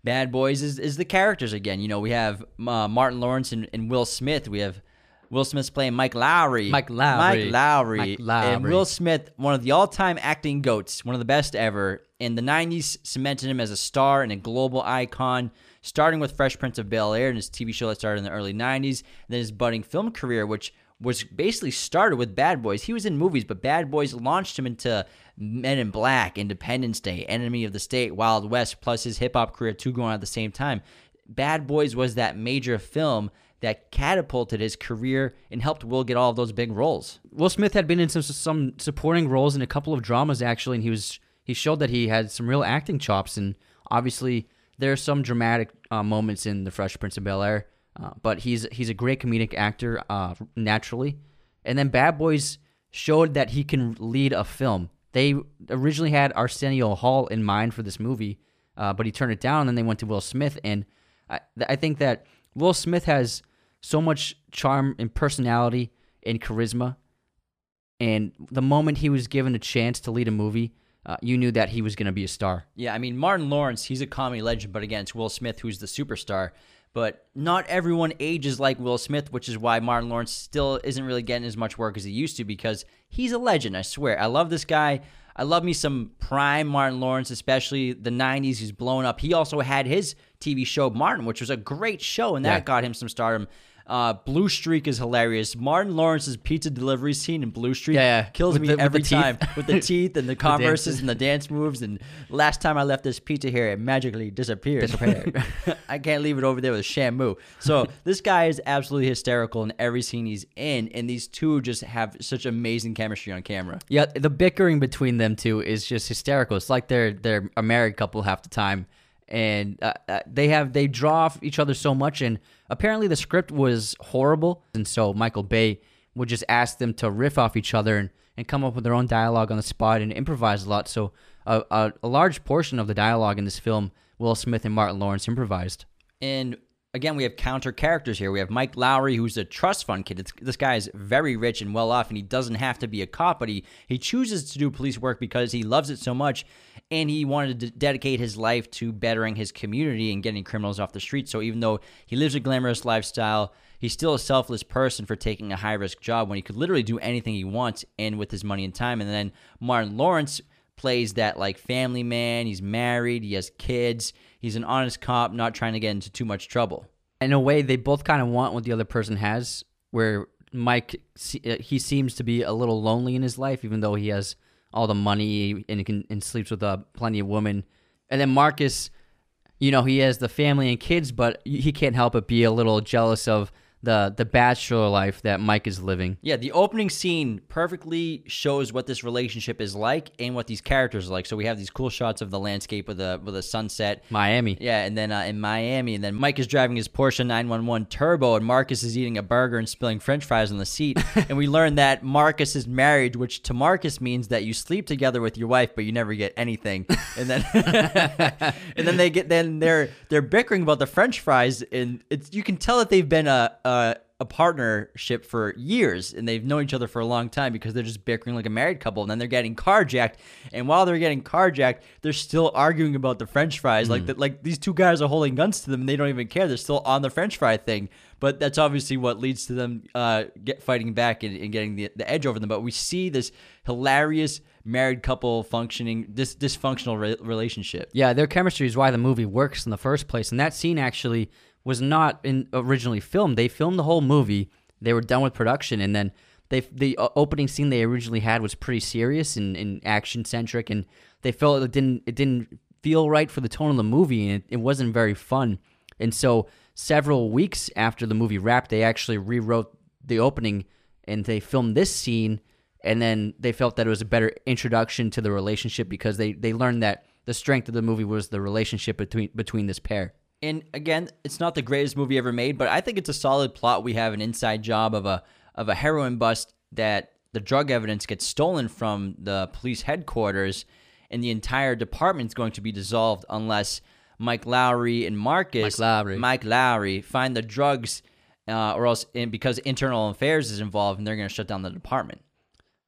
Bad Boys is is the characters again. You know, we have uh, Martin Lawrence and, and Will Smith. We have Will Smith's playing Mike Lowrey. Mike Lowrey. Mike Lowrey. Mike Lowrey. And Will Smith, one of the all-time acting goats, one of the best ever. In the 90s, cemented him as a star and a global icon, starting with Fresh Prince of Bel-Air and his TV show that started in the early 90s, then his budding film career, which was basically started with Bad Boys. He was in movies, but Bad Boys launched him into Men in Black, Independence Day, Enemy of the State, Wild West, plus his hip hop career too going on at the same time. Bad Boys was that major film that catapulted his career and helped Will get all of those big roles. Will Smith had been in some some supporting roles in a couple of dramas actually, and he was he showed that he had some real acting chops. And obviously, there are some dramatic uh, moments in The Fresh Prince of Bel Air, uh, but he's he's a great comedic actor uh, naturally. And then Bad Boys showed that he can lead a film. They originally had Arsenio Hall in mind for this movie, uh, but he turned it down. And then they went to Will Smith, and I, I think that Will Smith has so much charm and personality and charisma. And the moment he was given a chance to lead a movie, uh, you knew that he was going to be a star. Yeah, I mean Martin Lawrence, he's a comedy legend, but again, it's Will Smith who's the superstar. But not everyone ages like Will Smith, which is why Martin Lawrence still isn't really getting as much work as he used to because he's a legend, I swear. I love this guy. I love me some prime Martin Lawrence, especially the 90s. He's blown up. He also had his TV show, Martin, which was a great show, and that Yeah. got him some stardom. Uh, Blue Streak is hilarious. Martin Lawrence's pizza delivery scene in Blue Streak Yeah, yeah. kills With me the- every time with the teeth and the converses dances. and the dance moves. And last time I left this pizza here, it magically disappeared. Disappeared. I can't leave it over there with Shamu. So this guy is absolutely hysterical in every scene he's in, and these two just have such amazing chemistry on camera. Yeah, the bickering between them two is just hysterical. It's like they're they're a married couple half the time, and uh, uh, they have they draw off each other so much. And apparently the script was horrible, and so Michael Bay would just ask them to riff off each other and, and come up with their own dialogue on the spot and improvise a lot. So a, a, a large portion of the dialogue in this film, Will Smith and Martin Lawrence improvised. And again, we have counter characters here. We have Mike Lowrey, who's a trust fund kid. It's, this guy is very rich and well off, and he doesn't have to be a cop, but he, he chooses to do police work because he loves it so much, and he wanted to dedicate his life to bettering his community and getting criminals off the street. So even though he lives a glamorous lifestyle, he's still a selfless person for taking a high risk job when he could literally do anything he wants and with his money and time. And then Martin Lawrence plays that like family man. He's married, he has kids, he's an honest cop, not trying to get into too much trouble. in a way they both kind of want what the other person has where mike uh, he seems to be a little lonely in his life even though he has all the money and can and sleeps with uh, plenty of women. And then marcus you know he has the family and kids but he can't help but be a little jealous of the the bachelor life that mike is living Yeah, the opening scene perfectly shows what this relationship is like and what these characters are like. So we have these cool shots of the landscape with a with a sunset. miami Yeah, and then uh, in Miami, and then Mike is driving his Porsche 911 Turbo, and Marcus is eating a burger and spilling French fries on the seat. and we learn that Marcus is married, which to Marcus means that you sleep together with your wife, but you never get anything. And then, and then they get then they're they're bickering about the French fries, and it's you can tell that they've been a. a a partnership for years and they've known each other for a long time because they're just bickering like a married couple and then they're getting carjacked. And while they're getting carjacked they're still arguing about the french fries. Like that like these two guys are holding guns to them and they don't even care. They're still on the french fry thing. But that's obviously what leads to them uh, get fighting back and, and getting the, the edge over them. But we see this hilarious married couple functioning this dysfunctional re- relationship. Yeah, their chemistry is why the movie works in the first place. And that scene actually was not in, originally filmed. They filmed the whole movie. They were done with production, and then they the uh, opening scene they originally had was pretty serious and, and action centric, and they felt it didn't it didn't feel right for the tone of the movie, and it, it wasn't very fun. And so several weeks after the movie wrapped, they actually rewrote the opening and they filmed this scene and then they felt that it was a better introduction to the relationship because they they learned that the strength of the movie was the relationship between between this pair. And again, it's not the greatest movie ever made, but I think it's a solid plot. We have an inside job of a of a heroin bust that the drug evidence gets stolen from the police headquarters, and the entire department is going to be dissolved unless Mike Lowrey and Marcus Mike Lowrey. Mike Lowrey find the drugs, uh, or else and because internal affairs is involved, and they're going to shut down the department.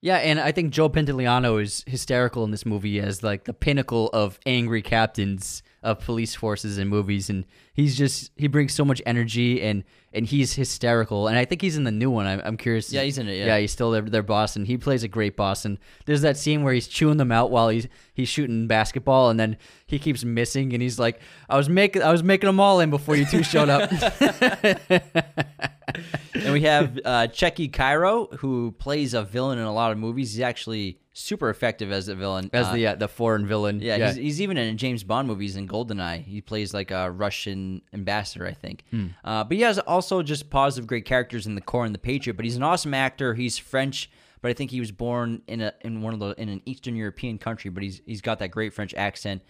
Yeah, and I think Joe Pantoliano is hysterical in this movie as like the pinnacle of angry captains of police forces in movies, and he's just he brings so much energy and and he's hysterical. And I think he's in the new one. I'm, I'm curious. Yeah, he's in it, yeah. yeah, he's still their, their boss, and he plays a great boss. And there's that scene where he's chewing them out while he's he's shooting basketball, and then he keeps missing, and he's like, "I was making I was making them all in before you two showed up." and we have uh, Tchéky Karyo, who plays a villain in a lot of movies. He's actually super effective as a villain. as Uh, the uh, the foreign villain. yeah, He's, he's even in James Bond movies in Goldeneye. He plays like a Russian ambassador, I think. Uh, but he has also just positive, great characters in The Core and The Patriot. But he's an awesome actor. He's French, but I think he was born in a in one of the in an Eastern European country. But he's he's got that great French accent,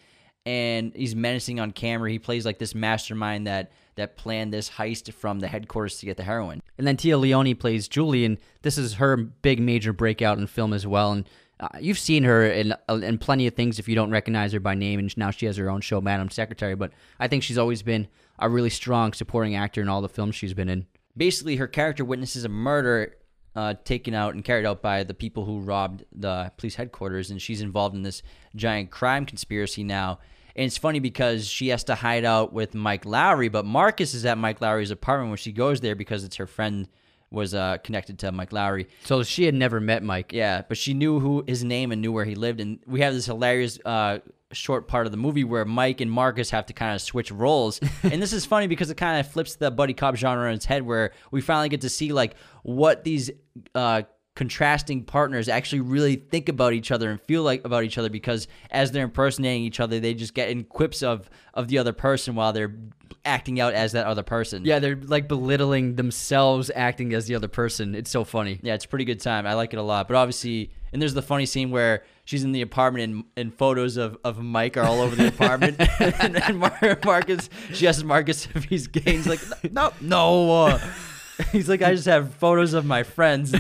and he's menacing on camera. He plays like this mastermind that that planned this heist from the headquarters to get the heroin. And then Téa Leoni plays Julie, and this is her big major breakout in film as well. And uh, you've seen her in uh, in plenty of things if you don't recognize her by name. And now she has her own show, Madam Secretary. But I think she's always been a really strong supporting actor in all the films she's been in. basically her character witnesses a murder uh, taken out and carried out by the people who robbed the police headquarters and she's involved in this giant crime conspiracy now and it's funny because she has to hide out with mike lowrey but marcus is at mike lowrey's apartment when she goes there because it's her friend was uh, connected to mike lowrey. So she had never met Mike. yeah, but she knew who his name and knew where he lived, and we have this hilarious uh, short part of the movie where Mike and Marcus have to kind of switch roles, and this is funny because it kind of flips the buddy cop genre on its head, where we finally get to see like what these uh, contrasting partners actually really think about each other and feel like about each other because as they're impersonating each other, they just get in quips of of the other person while they're acting out as that other person. Yeah, they're like belittling themselves, acting as the other person. It's so funny. Yeah, it's a pretty good time. I like it a lot. But obviously, and there's the funny scene where she's in the apartment and, and photos of, of Mike are all over the apartment. and, and Mar- Marcus, she asks Marcus if he's gay. He's like, no, no. uh." He's like, I just have photos of my friends,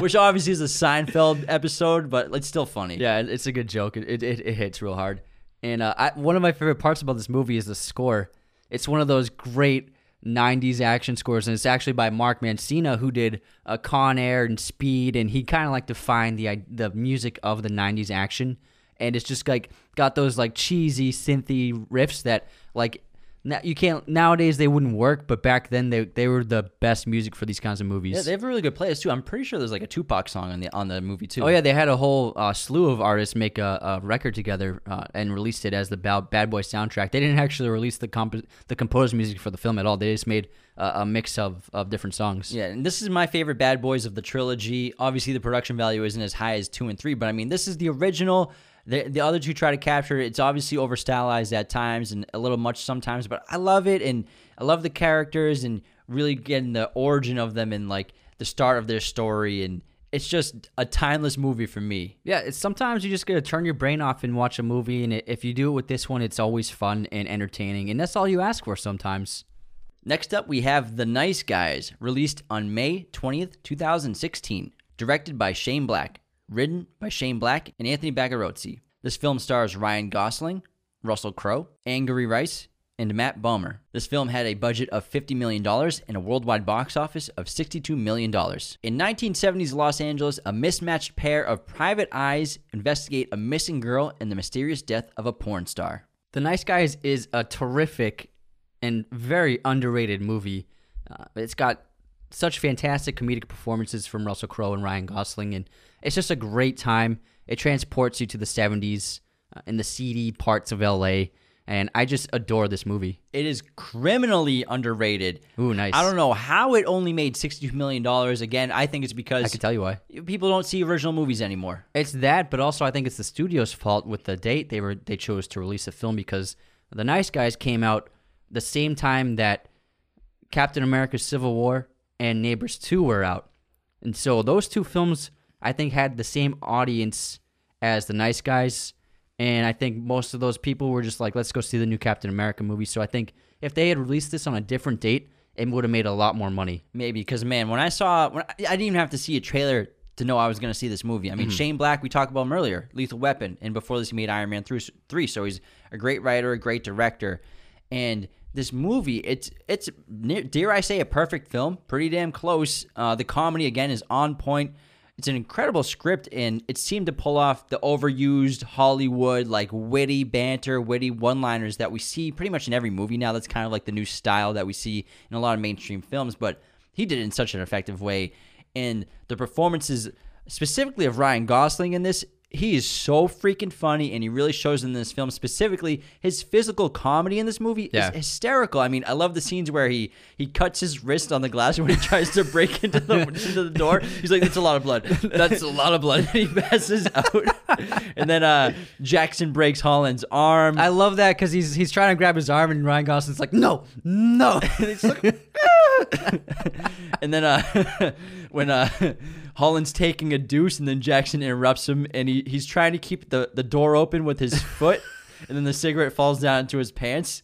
which obviously is a Seinfeld episode, but it's still funny. Yeah, it's a good joke. It it, it hits real hard. And uh, I, one of my favorite parts about this movie is the score. It's one of those great '90s action scores, and it's actually by Mark Mancina, who did uh, Con Air and Speed, and he kind of like defined the the music of the '90s action. And it's just like got those like cheesy synthy riffs that like now you can't nowadays they wouldn't work, but back then they they were the best music for these kinds of movies. Yeah, they have a really good playlist too. I'm pretty sure there's like a Tupac song on the on the movie too. Oh yeah, they had a whole uh, slew of artists make a, a record together uh, and released it as the Bad, Bad Boy soundtrack. They didn't actually release the comp- the composed music for the film at all. They just made uh, a mix of, of different songs. Yeah, and this is my favorite Bad Boys of the trilogy. Obviously, the production value isn't as high as two and three, but I mean, this is the original. The, the other two try to capture it. It's obviously over stylized at times and a little much sometimes, but I love it and I love the characters and really getting the origin of them and like the start of their story. And it's just a timeless movie for me. Yeah, it's sometimes you just gotta turn your brain off and watch a movie, and if you do it with this one, it's always fun and entertaining, and that's all you ask for sometimes. Next up, we have The Nice Guys, released on May 20th, 2016. Directed by Shane Black. Written by Shane Black and Anthony Bagarozzi. This film stars Ryan Gosling, Russell Crowe, Angourie Rice, and Matt Bomer. This film had a budget of $50 million and a worldwide box office of $62 million. In 1970s Los Angeles, a mismatched pair of private eyes investigate a missing girl and the mysterious death of a porn star. The Nice Guys is a terrific and very underrated movie. Uh, it's got such fantastic comedic performances from Russell Crowe and Ryan Gosling, and it's just a great time. It transports you to the 70s uh, in the seedy parts of LA, and I just adore this movie. It is criminally underrated. Ooh, nice. I don't know how it only made $62 million. Again, I think it's because I can tell you why. people don't see original movies anymore. It's that, but also I think it's the studio's fault with the date they were they chose to release the film because the Nice Guys came out the same time that Captain America: Civil War and Neighbors Two were out, and so those two films I think had the same audience as the Nice Guys, and I think most of those people were just like, let's go see the new Captain America movie. So I think if they had released this on a different date, it would have made a lot more money. Maybe because man, when I saw, when I, I didn't even have to see a trailer to know I was going to see this movie. I mean, Shane Black, we talked about him earlier, Lethal Weapon, and before this, he made Iron Man three. So he's a great writer, a great director, and this movie, it's it's near, dare I say, a perfect film. Pretty damn close. Uh, the comedy again is on point. It's an incredible script, and it seemed to pull off the overused Hollywood like witty banter, witty one-liners that we see pretty much in every movie now. That's kind of like the new style that we see in a lot of mainstream films, but he did it in such an effective way, and the performances specifically of Ryan Gosling in this he is so freaking funny and he really shows in this film. Specifically his physical comedy in this movie Yeah. is hysterical. I mean i love the scenes where he he cuts his wrist on the glass when he tries to break into the into the door. He's like that's a lot of blood. That's a lot of blood. And he passes out. And then uh jackson breaks holland's arm. I love that because he's he's trying to grab his arm and Ryan Gosling's like, no, no. And like, and then uh when uh Holland's taking a deuce and then Jackson interrupts him and he, he's trying to keep the, the door open with his foot and then the cigarette falls down into his pants.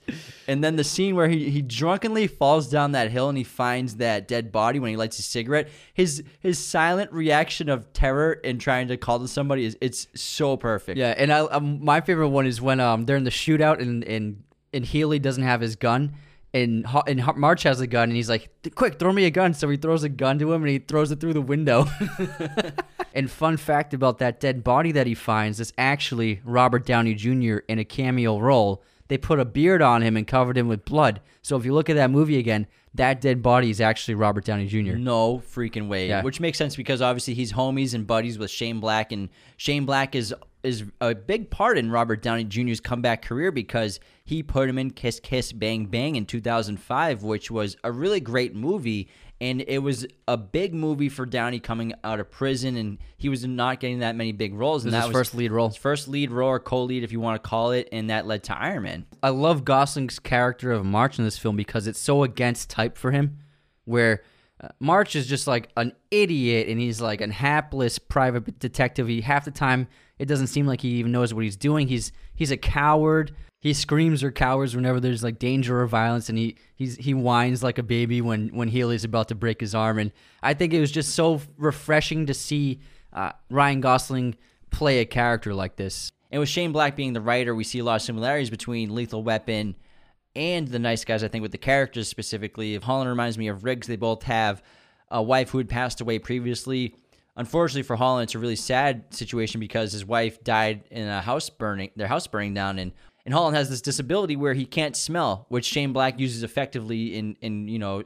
And then the scene where he, he drunkenly falls down that hill and he finds that dead body when he lights his cigarette. His his silent reaction of terror and trying to call to somebody is it's so perfect. yeah, and I um, my favorite one is when um they're in the shootout and and and Healy doesn't have his gun. And, and March has a gun, and he's like, "Quick, throw me a gun!" So he throws a gun to him, and he throws it through the window. and fun fact about that dead body that he finds is actually Robert Downey Jr. in a cameo role. They put a beard on him and covered him with blood. So if you look at that movie again, that dead body is actually Robert Downey Jr. No freaking way. Yeah. Which makes sense because obviously he's homies and buddies with Shane Black, and Shane Black is is a big part in Robert Downey Jr.'s comeback career because he put him in Kiss Kiss Bang Bang in 2005, which was a really great movie. And it was a big movie for Downey coming out of prison, and he was not getting that many big roles. And was that his first lead role. His first lead role or co-lead, if you want to call it, and that led to Iron Man. I love Gosling's character of March in this film because it's so against type for him, where uh, March is just like an idiot and he's like an hapless private detective. He half the time it doesn't seem like he even knows what he's doing. He's he's a coward. He screams or cowers whenever there's like danger or violence, and he he's he whines like a baby when when Healy's about to break his arm. And I think it was just so refreshing to see uh, Ryan Gosling play a character like this. And with Shane Black being the writer, we see a lot of similarities between Lethal Weapon and The Nice Guys, I think, with the characters specifically. If Holland reminds me of Riggs, they both have a wife who had passed away previously. Unfortunately for Holland, it's a really sad situation because his wife died in a house burning, their house burning down, and and Holland has this disability where he can't smell, which Shane Black uses effectively in in you know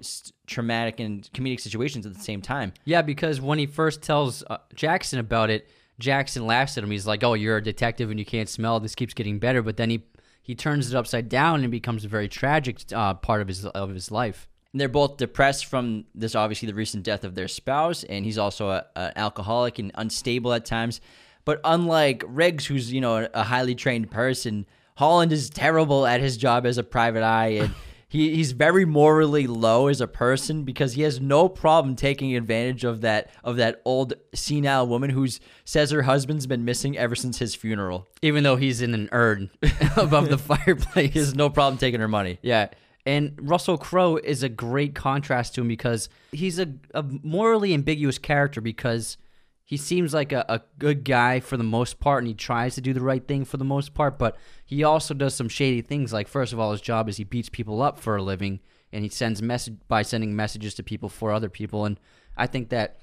traumatic and comedic situations at the same time. Yeah, because when he first tells uh, Jackson about it, Jackson laughs at him. He's like, "Oh, you're a detective and you can't smell. This keeps getting better." But then he he turns it upside down and becomes a very tragic uh, part of his of his life. And they're both depressed from this, obviously, the recent death of their spouse, and he's also an alcoholic and unstable at times. But unlike Riggs, who's you know a highly trained person, Holland is terrible at his job as a private eye, and he, he's very morally low as a person because he has no problem taking advantage of that of that old senile woman who says her husband's been missing ever since his funeral. Even though he's in an urn above the fireplace, He has no problem taking her money. Yeah. And Russell Crowe is a great contrast to him because he's a, a morally ambiguous character because he seems like a, a good guy for the most part and he tries to do the right thing for the most part, but he also does some shady things. Like, first of all, his job is he beats people up for a living and he sends message by sending messages to people for other people. And I think that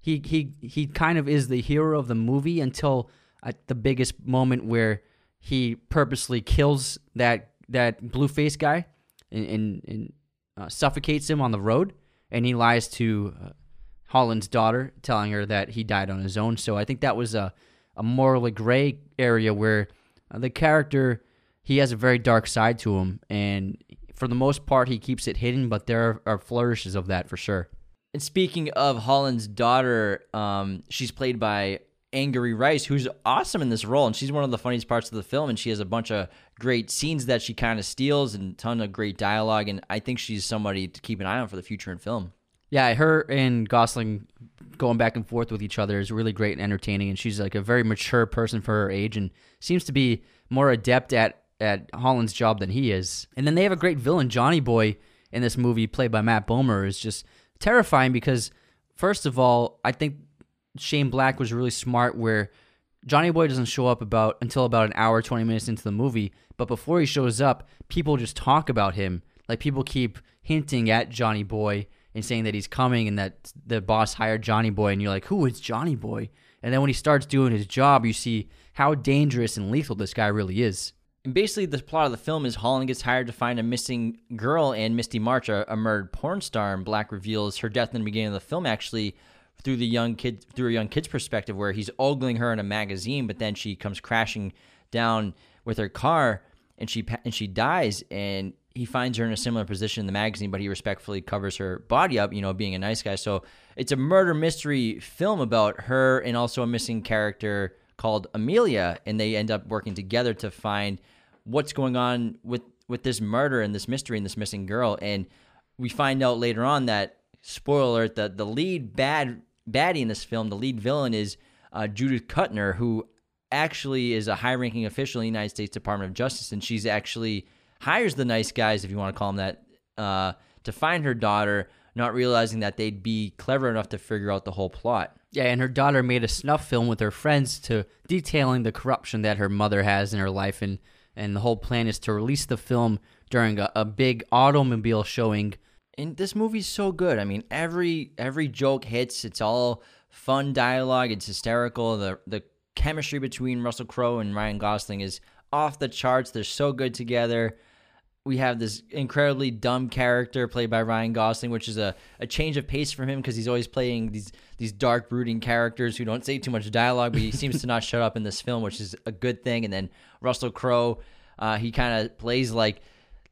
he, he, he kind of is the hero of the movie until at the biggest moment where he purposely kills that, that blue face guy and, and, and uh, suffocates him on the road, and he lies to uh, Holland's daughter, telling her that he died on his own. So I think that was a, a morally gray area where uh, the character he has a very dark side to him, and for the most part he keeps it hidden. But there are, are flourishes of that for sure. And speaking of Holland's daughter, um, she's played by Angourie Rice, who's awesome in this role, and she's one of the funniest parts of the film. And she has a bunch of great scenes that she kind of steals, and ton of great dialogue. And I think she's somebody to keep an eye on for the future in film. Yeah, her and Gosling going back and forth with each other is really great and entertaining. And she's like a very mature person for her age, and seems to be more adept at at Holland's job than he is. And then they have a great villain, Johnny Boy, in this movie, played by Matt Bomer, is just terrifying because first of all, I think Shane Black was really smart where Johnny Boy doesn't show up about until about an hour, 20 minutes into the movie, but before he shows up, people just talk about him. Like people keep hinting at Johnny Boy and saying that he's coming and that the boss hired Johnny Boy, and you're like, who is Johnny Boy? And then when he starts doing his job, you see how dangerous and lethal this guy really is. And basically, the plot of the film is Holland gets hired to find a missing girl, and Misty March, a, a murdered porn star, and Black reveals her death in the beginning of the film actually through the young kid through a young kid's perspective, where he's ogling her in a magazine, but then she comes crashing down with her car, and she and she dies, and he finds her in a similar position in the magazine, but he respectfully covers her body up, you know, being a nice guy. So it's a murder mystery film about her and also a missing character called Amelia, and they end up working together to find what's going on with with this murder and this mystery and this missing girl. And we find out later on that spoiler alert, the the lead bad baddie in this film, the lead villain is uh, Judith Kuttner, who actually is a high ranking official in the United States Department of Justice, and she's actually hires the nice guys, if you want to call them that, uh, to find her daughter, not realizing that they'd be clever enough to figure out the whole plot. Yeah, and her daughter made a snuff film with her friends to detailing the corruption that her mother has in her life, and and the whole plan is to release the film during a, a big automobile showing. And this movie's so good. I mean, every every joke hits. It's all fun dialogue. It's hysterical. The the chemistry between Russell Crowe and Ryan Gosling is off the charts. They're so good together. We have this incredibly dumb character played by Ryan Gosling, which is a, a change of pace for him because he's always playing these these dark, brooding characters who don't say too much dialogue, but he seems to not shut up in this film, which is a good thing. And then Russell Crowe, uh, he kind of plays like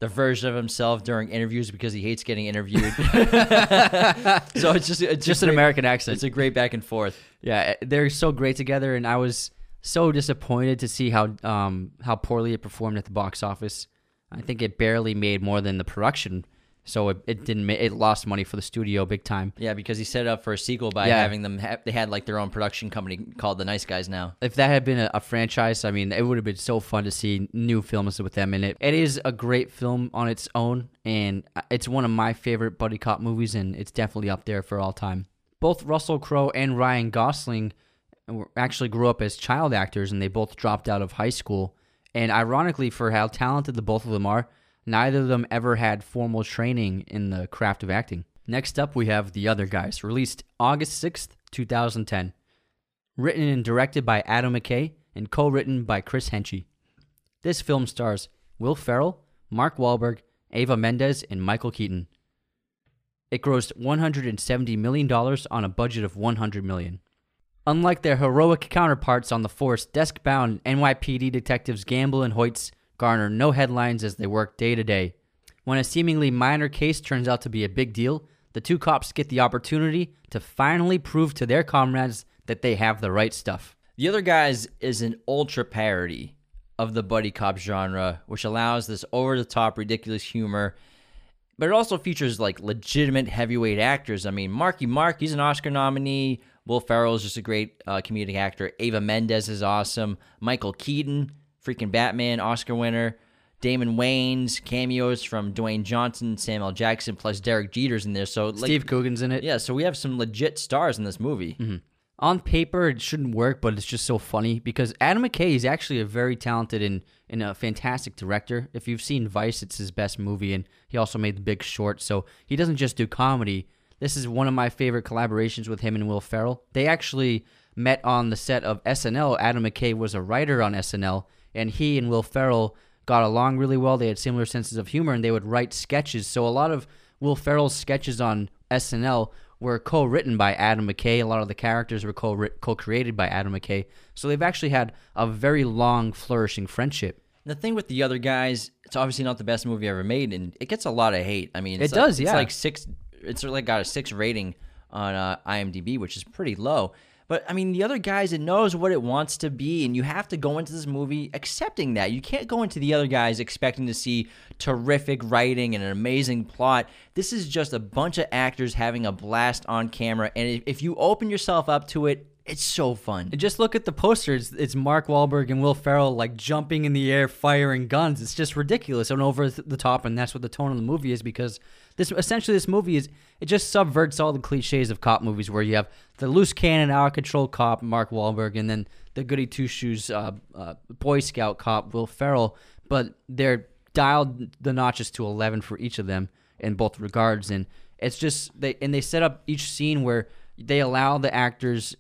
the version of himself during interviews because he hates getting interviewed. so it's just it's Just an great- American accent. It's a great back and forth. Yeah, they're so great together, and I was so disappointed to see how um how poorly it performed at the box office. I think it barely made more than the production, so it, it didn't. Ma- it lost money for the studio big time. Yeah, because he set it up for a sequel by Yeah. having them. Ha- they had like their own production company called the Nice Guys now. If that had been a, a franchise, I mean, it would have been so fun to see new films with them in it. It is a great film on its own, and uh, it's one of my favorite buddy cop movies, and it's definitely up there for all time. Both Russell Crowe and Ryan Gosling were- actually grew up as child actors, and they both dropped out of high school. And ironically, for how talented the both of them are, neither of them ever had formal training in the craft of acting. Next up, we have The Other Guys, released August 6th, 2010 written and directed by Adam McKay and co-written by Chris Henchy. This film stars Will Ferrell, Mark Wahlberg, Eva Mendes, and Michael Keaton. It grossed $170 million on a budget of 100 million. Unlike their heroic counterparts on the force, desk-bound NYPD detectives Gamble and Hoitz garner no headlines as they work day to day. When a seemingly minor case turns out to be a big deal, the two cops get the opportunity to finally prove to their comrades that they have the right stuff. The other guys is an ultra parody of the buddy cop genre, which allows this over the top, ridiculous humor. But it also features like legitimate heavyweight actors. I mean, Marky Mark, he's an Oscar nominee. Will Ferrell is just a great uh, comedic actor. Eva Mendes is awesome. Michael Keaton, freaking Batman, Oscar winner. Damon Wayans, cameos from Dwayne Johnson, Samuel Jackson, plus Derek Jeter's in there. So like, Steve Coogan's in it. yeah, so we have some legit stars in this movie. Mm-hmm. On paper, it shouldn't work, but it's just so funny because Adam McKay is actually a very talented and, and a fantastic director. If you've seen Vice, it's his best movie, and he also made The Big Short. So he doesn't just do comedy. This is one of my favorite collaborations with him and Will Ferrell. They actually met on the set of SNL. Adam McKay was a writer on SNL, and he and Will Ferrell got along really well. They had similar senses of humor, and they would write sketches. So a lot of Will Ferrell's sketches on SNL were co-written by Adam McKay. A lot of the characters were co- co-created by Adam McKay. So they've actually had a very long, flourishing friendship. The thing with the other guys, it's obviously not the best movie ever made, and it gets a lot of hate. I mean, It like- does, It's like six. It's like got a six rating on uh, IMDb, which is pretty low. But I mean, the other guys, it knows what it wants to be, and you have to go into this movie accepting that. You can't go into the other guys expecting to see terrific writing and an amazing plot. This is just a bunch of actors having a blast on camera, and if- you open yourself up to it, it's so fun. And just look at the posters. It's Mark Wahlberg and Will Ferrell like jumping in the air, firing guns. It's just ridiculous and over the top, and that's what the tone of the movie is. Because this essentially this movie is it just subverts all the cliches of cop movies, where you have the loose cannon, out of control cop Mark Wahlberg, and then the goody two shoes uh, uh, Boy Scout cop Will Ferrell. But they're dialed the notches to eleven for each of them in both regards, and It's just they and they set up each scene where they allow the actors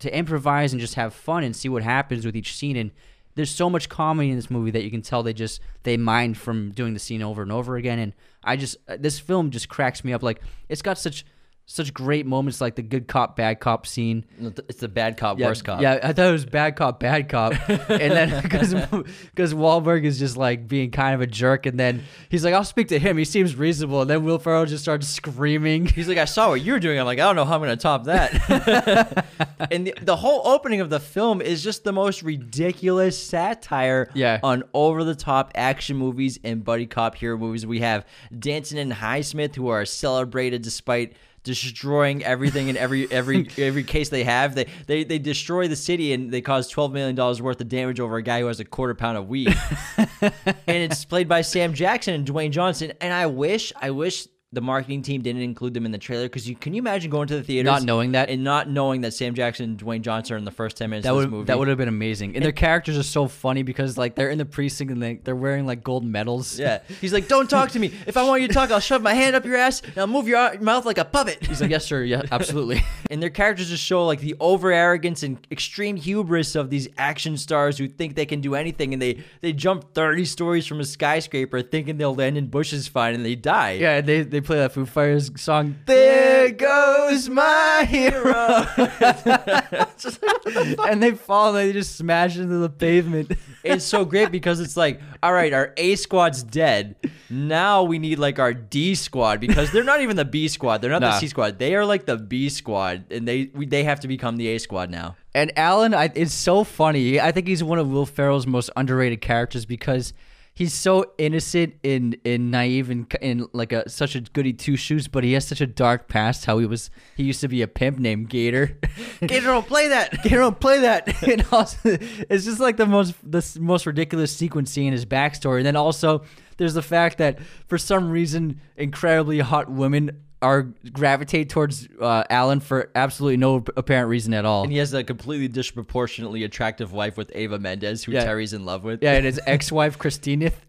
to improvise and just have fun and see what happens with each scene. And there's so much comedy in this movie that you can tell they just they mind from doing the scene over and over again. And I just uh, this film just cracks me up. Like it's got such such great moments like the good cop bad cop scene It's the bad cop, yeah, worst cop. Yeah, I thought it was bad cop, bad cop, and then because because Wahlberg is just like being kind of a jerk, and then he's like, "I'll speak to him. He seems reasonable." And then Will Ferrell just starts screaming. He's like, I saw what you were doing. I'm like, I don't know how I'm going to top that. and the, the whole opening of the film is just the most ridiculous satire Yeah. on over the top action movies and buddy cop hero movies. We have Danson and Highsmith, who are celebrated despite destroying everything in every every every case they have. They they they destroy the city and they cause twelve million dollars worth of damage over a guy who has a quarter pound of weed. and it's played by Sam Jackson and Dwayne Johnson. And I wish I wish the marketing team didn't include them in the trailer because you can you imagine going to the theater Not knowing that? and not knowing that Sam Jackson and Dwayne Johnson are in the first ten minutes That of this would movie. that would have been amazing. And their characters are so funny because like they're in the precinct and they, they're wearing like gold medals. yeah, he's like, "Don't talk to me. If I want you to talk, I'll shove my hand up your ass and I'll move your mouth like a puppet." He's like, yes, sir. Yeah, absolutely. and their characters just show like the over arrogance and extreme hubris of these action stars who think they can do anything and they they jump 30 stories from a skyscraper thinking they'll land in bushes fine and they die yeah, they they play that Foo Fighters song. There goes my hero. and they fall and they just smash into the pavement. it's so great because it's like all right our a squad's dead now we need like our d squad because they're not even the b squad they're not the c squad they are like the b squad and they we, they have to become the a squad now And Alan, I, it's so funny. I think he's one of Will Ferrell's most underrated characters because he's so innocent and, and naive and, and like a such a goody two shoes, but he has such a dark past. How he was he used to be a pimp named Gator. gator don't play that Gator don't play that. and also, it's just like the most the most ridiculous sequence in his backstory. And then also there's the fact that for some reason incredibly hot women are gravitate towards uh, Alan for absolutely no apparent reason at all. and he has a completely disproportionately attractive wife with eva mendes who Yeah. terry's in love with Yeah, and his ex-wife Christina.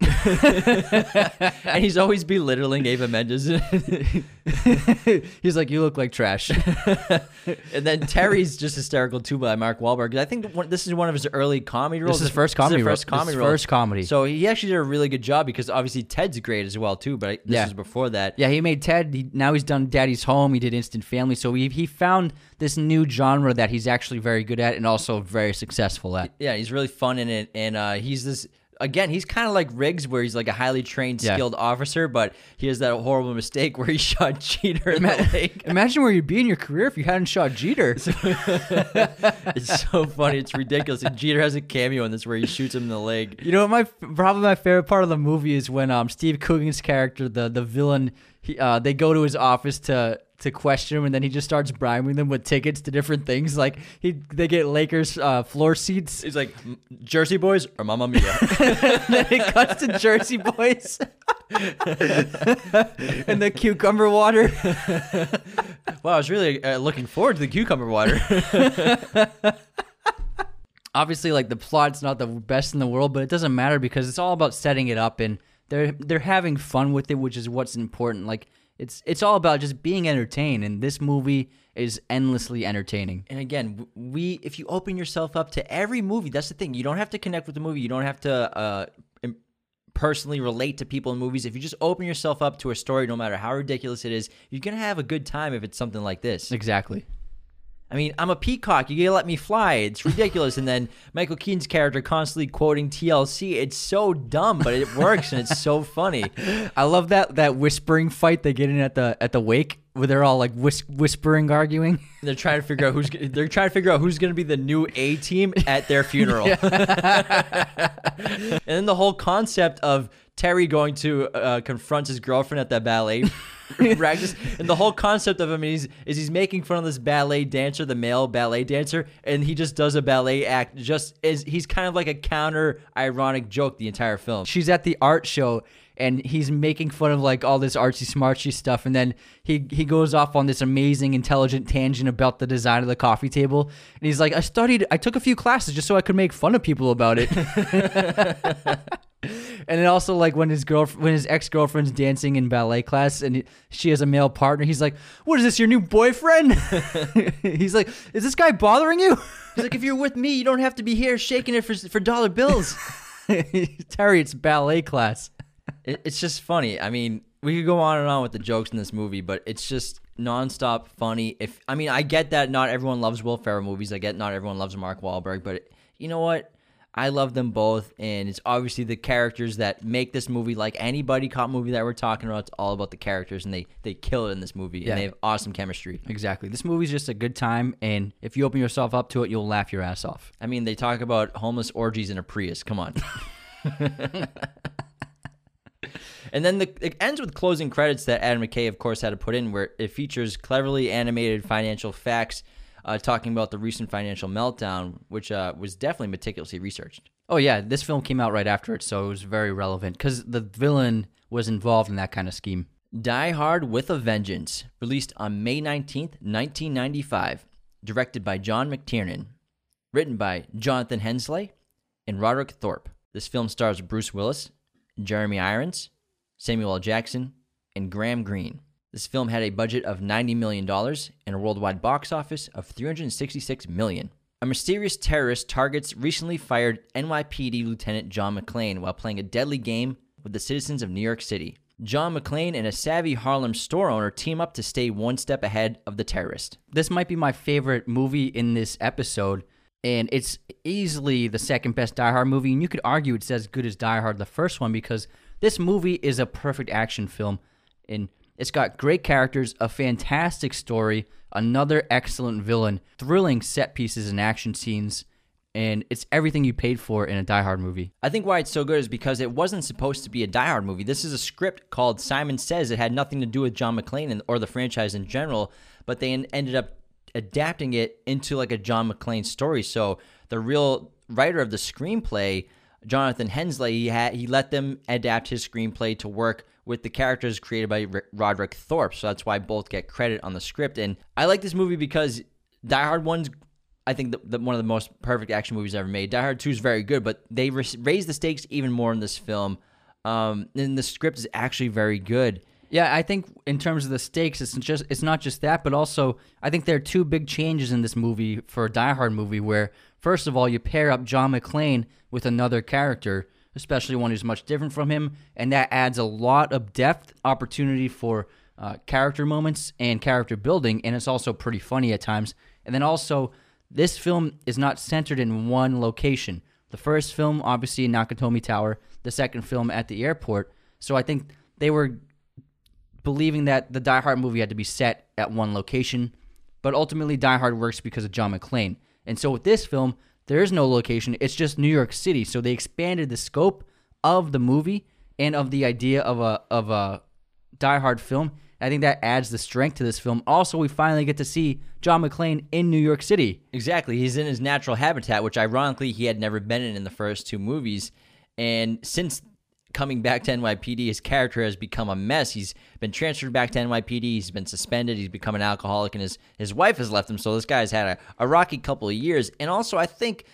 and he's always belittling eva mendes He's like, "You look like trash." and then terry's just hysterical too by mark Wahlberg. i think one, this is one of his early comedy roles This is his first comedy role. first This is comedy his role. first comedy. so he actually did a really good job because obviously ted's great as well too but I, this Yeah. is before that yeah, he made Ted. He, now he's done Daddy's Home. He did Instant Family. So he he found this new genre that he's actually very good at and also very successful at. Yeah, he's really fun in it, and uh, he's this. Again, he's kind of like Riggs, where he's like a highly trained, Yeah. skilled officer, but he has that horrible mistake where he shot Jeter in the leg. Imagine where you'd be in your career if you hadn't shot Jeter. It's so funny. It's ridiculous. And Jeter has a cameo in this where he shoots him in the leg. You know, what my probably my favorite part of the movie is when um Steve Coogan's character, the the villain, he, uh, they go to his office to to question him, and then he just starts bribing them with tickets to different things. Like he they get Lakers uh, floor seats. He's like, Jersey Boys or Mamma Mia? then it cuts to Jersey Boys and the cucumber water. wow, I was really uh, looking forward to the cucumber water. Obviously, like the plot's not the best in the world, but it doesn't matter because it's all about setting it up and they're they're having fun with it, which is what's important. Like it's it's all about just being entertained, and this movie is endlessly entertaining. and again, we if you open yourself up to every movie, that's the thing. You don't have to connect with the movie. You don't have to uh, personally relate to people in movies. If you just open yourself up to a story, no matter how ridiculous it is, you're gonna have a good time if it's something like this. Exactly. I mean, I'm a peacock. You gotta let me fly. It's ridiculous. and then Michael Keaton's character constantly quoting TLC. It's so dumb, but it works and it's so funny. I love that that whispering fight they get in at the at the wake where they're all like whis- whispering, arguing. They're trying to figure out who's they're trying to figure out who's gonna be the new A team at their funeral. and then the whole concept of Terry going to uh, confront his girlfriend at that ballet practice, and the whole concept of him is, is he's making fun of this ballet dancer, the male ballet dancer, and he just does a ballet act. Just is he's kind of like a counter ironic joke the entire film. She's at the art show and he's making fun of like all this artsy smartsy stuff and then he he goes off on this amazing intelligent tangent about the design of the coffee table and he's like I studied I took a few classes just so I could make fun of people about it. And then also like when his girl when his ex girlfriend's dancing in ballet class and she has a male partner, he's like, "What is this? Your new boyfriend?" he's like, "Is this guy bothering you?" He's like, if you're with me, you don't have to be here shaking it for for dollar bills. Terry, it's ballet class. it, it's just funny. I mean, we could go on and on with the jokes in this movie, but it's just nonstop funny. If I mean, I get that not everyone loves Will Ferrell movies. I get not everyone loves Mark Wahlberg, but you know what? I love them both, and it's obviously the characters that make this movie like any buddy cop movie that we're talking about. It's all about the characters, and they they kill it in this movie, Yeah. and they have awesome chemistry. Exactly. This movie's just a good time, and if you open yourself up to it, you'll laugh your ass off. I mean, they talk about homeless orgies in a Prius. Come on. and then the, it ends with closing credits that Adam McKay, of course, had to put in, where it features cleverly animated financial facts uh, talking about the recent financial meltdown, which uh, was definitely meticulously researched. Oh yeah, this film came out right after it, so it was very relevant because the villain was involved in that kind of scheme. Die Hard with a Vengeance, released on May 19th, 1995, directed by John McTiernan, written by Jonathan Hensleigh and Roderick Thorpe. This film stars Bruce Willis, Jeremy Irons, Samuel L. Jackson, and Graham Greene. This film had a budget of $90 million and a worldwide box office of 366 million. A mysterious terrorist targets recently fired NYPD Lieutenant John McClane while playing a deadly game with the citizens of New York City. John McClane and a savvy Harlem store owner team up to stay one step ahead of the terrorist. This might be my favorite movie in this episode, and it's easily the second best Die Hard movie. And you could argue it's as good as Die Hard, the first one, because this movie is a perfect action film, and it's got great characters, a fantastic story, another excellent villain, thrilling set pieces and action scenes, and it's everything you paid for in a Die Hard movie. I think why it's so good is because it wasn't supposed to be a Die Hard movie. This is a script called Simon Says. It had nothing to do with John McClane or the franchise in general, but they ended up adapting it into like a John McClane story. So the real writer of the screenplay, Jonathan Hensleigh, he had he let them adapt his screenplay to work with the characters created by R- Roderick Thorpe. So that's why both get credit on the script. And I like this movie because Die Hard one's I think the, the, one of the most perfect action movies ever made. Die Hard 2 is very good, but they ris- raised the stakes even more in this film. Um, and the script is actually very good. Yeah, I think in terms of the stakes, it's just it's not just that, but also I think there are two big changes in this movie for a Die Hard movie. Where first of all, you pair up John McClane with another character, especially one who's much different from him, and that adds a lot of depth, opportunity for uh, character moments and character building, and it's also pretty funny at times. And then also, this film is not centered in one location. The first film, obviously, in Nakatomi Tower. The second film at the airport. So I think they were believing that the Die Hard movie had to be set at one location, but ultimately Die Hard works because of John McClane. And so with this film, there is no location, it's just New York City. So they expanded the scope of the movie and of the idea of a of a Die Hard film. I think that adds the strength to this film. Also, we finally get to see John McClane in New York City. Exactly. He's in his natural habitat, which ironically he had never been in in the first two movies. And since coming back to NYPD, his character has become a mess. He's been transferred back to NYPD. He's been suspended. He's become an alcoholic, and his, his wife has left him. So this guy's had a, a rocky couple of years. And also, I think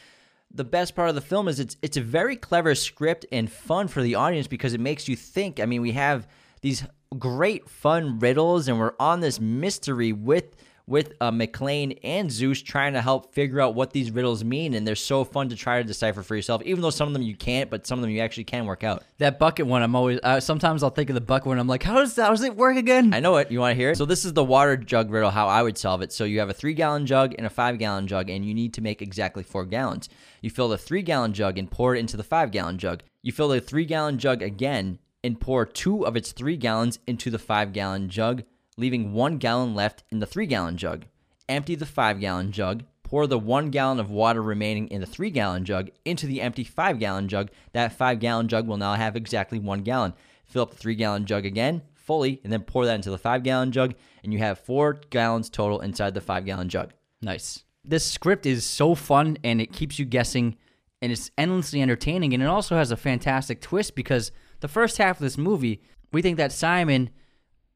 the best part of the film is it's it's a very clever script and fun for the audience because it makes you think. I mean, we have these great fun riddles, and we're on this mystery with with uh, McClane and Zeus trying to help figure out what these riddles mean, and they're so fun to try to decipher for yourself. Even though some of them you can't, but some of them you actually can work out. That bucket one, I'm always uh, sometimes I'll think of the bucket one. I'm like, how does that? How does it work again? I know it. You want to hear it? So this is the water jug riddle. How I would solve it. So you have a three gallon jug and a five gallon jug, and you need to make exactly four gallons. You fill the three gallon jug and pour it into the five gallon jug. You fill the three gallon jug again and pour two of its three gallons into the five gallon jug, leaving one gallon left in the three gallon jug. Empty the five gallon jug. Pour the one gallon of water remaining in the three gallon jug into the empty five gallon jug. That five gallon jug will now have exactly one gallon. Fill up the three gallon jug again fully, and then pour that into the five gallon jug, and you have four gallons total inside the five gallon jug. Nice. This script is so fun and it keeps you guessing and it's endlessly entertaining and it also has a fantastic twist because the first half of this movie, we think that Simon,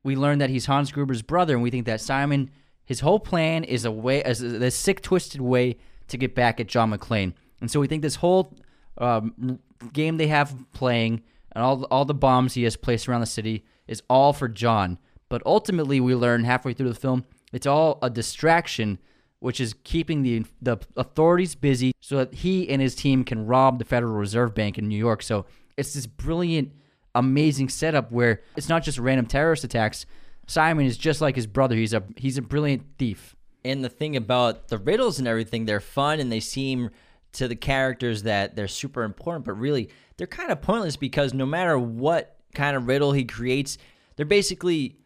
we learn that he's Hans Gruber's brother and we think that Simon, his whole plan is a way, as a, a sick, twisted way to get back at John McClane. And so we think this whole um, game they have playing and all all the bombs he has placed around the city is all for John. But ultimately, we learn halfway through the film it's all a distraction, which is keeping the the authorities busy so that he and his team can rob the Federal Reserve Bank in New York. So it's this brilliant, amazing setup where it's not just random terrorist attacks. Simon is just like his brother. He's a he's a brilliant thief. And the thing about the riddles and everything, they're fun and they seem to the characters that they're super important, but really they're kind of pointless because no matter what kind of riddle he creates, they're basically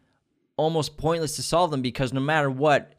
almost pointless to solve them because no matter what,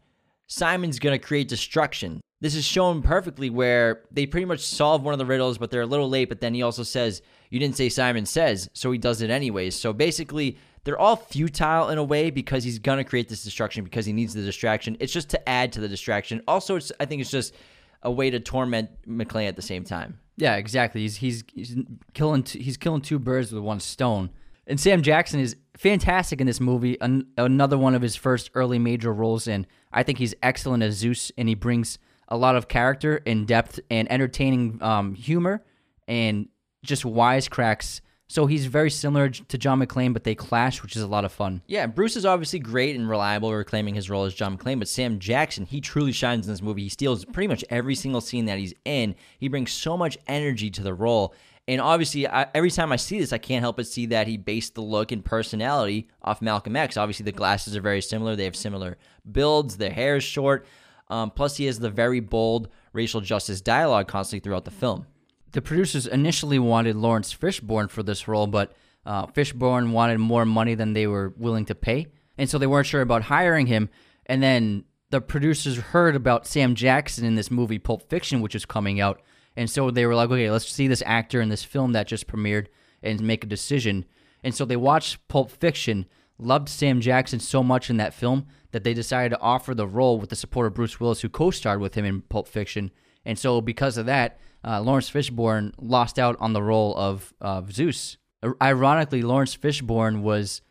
Simon's going to create destruction. This is shown perfectly where they pretty much solve one of the riddles, but they're a little late. But then he also says, You didn't say Simon says, so he does it anyways. So basically, they're all futile in a way because he's going to create this destruction because he needs the distraction. It's just to add to the distraction. Also, it's, I think it's just a way to torment McClane at the same time. Yeah, exactly. He's he's, he's killing t- he's killing two birds with one stone. And Sam Jackson is fantastic in this movie. An- another one of his first early major roles, and I think he's excellent as Zeus, and he brings a lot of character and depth and entertaining um, humor and just wisecracks. So he's very similar to John McClane, but they clash, which is a lot of fun. Yeah, Bruce is obviously great and reliable, reclaiming his role as John McClane, but Sam Jackson, he truly shines in this movie. He steals pretty much every single scene that he's in. He brings so much energy to the role. And obviously, I, every time I see this, I can't help but see that he based the look and personality off Malcolm X. Obviously, the glasses are very similar. They have similar builds. Their hair is short. Um, plus, he has the very bold racial justice dialogue constantly throughout the film. The producers initially wanted Laurence Fishburne for this role, but uh, Fishburne wanted more money than they were willing to pay. And so they weren't sure about hiring him. And then the producers heard about Sam Jackson in this movie, Pulp Fiction, which is coming out and so they were like, okay, let's see this actor in this film that just premiered and make a decision. And so they watched Pulp Fiction, loved Sam Jackson so much in that film that they decided to offer the role with the support of Bruce Willis, who co starred with him in Pulp Fiction. And so because of that, uh, Laurence Fishburne lost out on the role of, of Zeus. Ironically, Laurence Fishburne was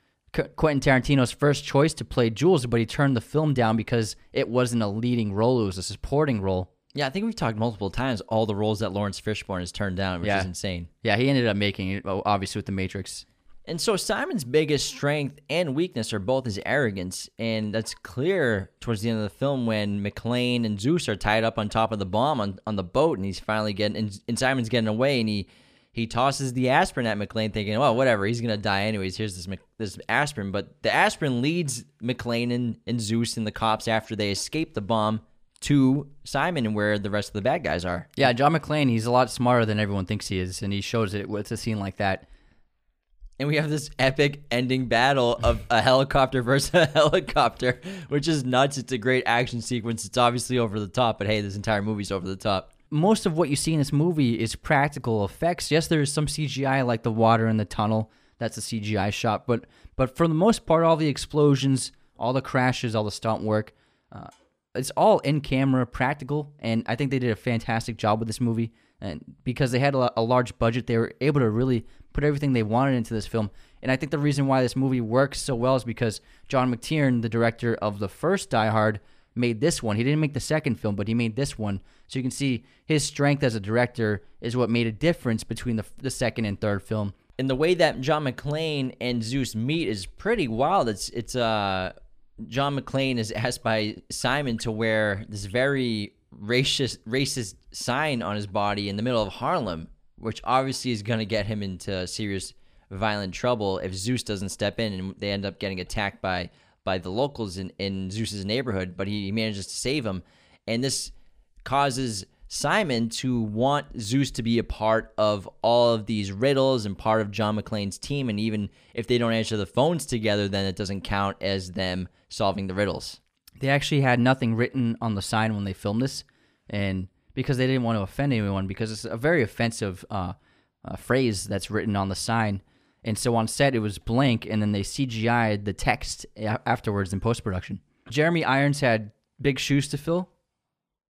Quentin Tarantino's first choice to play Jules, but he turned the film down because it wasn't a leading role, it was a supporting role. Yeah, I think we've talked multiple times all the roles that Laurence Fishburne has turned down, which Yeah. is insane. Yeah, he ended up making it, obviously, with The Matrix. And so Simon's biggest strength and weakness are both his arrogance, and that's clear towards the end of the film when McClane and Zeus are tied up on top of the bomb on, on the boat, and he's finally getting and, and Simon's getting away, and he he tosses the aspirin at McClane, thinking, "Well, whatever, he's gonna die anyways. Here's this this aspirin." But the aspirin leads McClane and, and Zeus and the cops after they escape the bomb to Simon and where the rest of the bad guys are. Yeah, John McClane, he's a lot smarter than everyone thinks he is, and he shows it with a scene like that. And we have this epic ending battle of a helicopter versus a helicopter, which is nuts. It's a great action sequence. It's obviously over the top, but hey, this entire movie's over the top. Most of what you see in this movie is practical effects. Yes, there is some CGI, like the water in the tunnel. That's a CGI shot, but but for the most part, all the explosions, all the crashes, all the stunt work, uh, it's all in camera, practical, and I think they did a fantastic job with this movie. And because they had a, a large budget, they were able to really put everything they wanted into this film. And I think the reason why this movie works so well is because John McTiernan, the director of the first Die Hard, made this one. He didn't make the second film, but he made this one. So you can see his strength as a director is what made a difference between the, the second and third film. And the way that John McClane and Zeus meet is pretty wild. It's it's uh John McClane is asked by Simon to wear this very racist racist sign on his body in the middle of Harlem, which obviously is going to get him into serious violent trouble if Zeus doesn't step in and they end up getting attacked by by the locals in, in Zeus's neighborhood, but he manages to save him. And this causes Simon to want Zeus to be a part of all of these riddles and part of John McClane's team. And even if they don't answer the phones together, then it doesn't count as them solving the riddles. They actually had nothing written on the sign when they filmed this, and because they didn't want to offend anyone, because it's a very offensive uh, uh, phrase that's written on the sign. And so on set, it was blank, and then they CGI'd the text a- afterwards in post production. Jeremy Irons had big shoes to fill,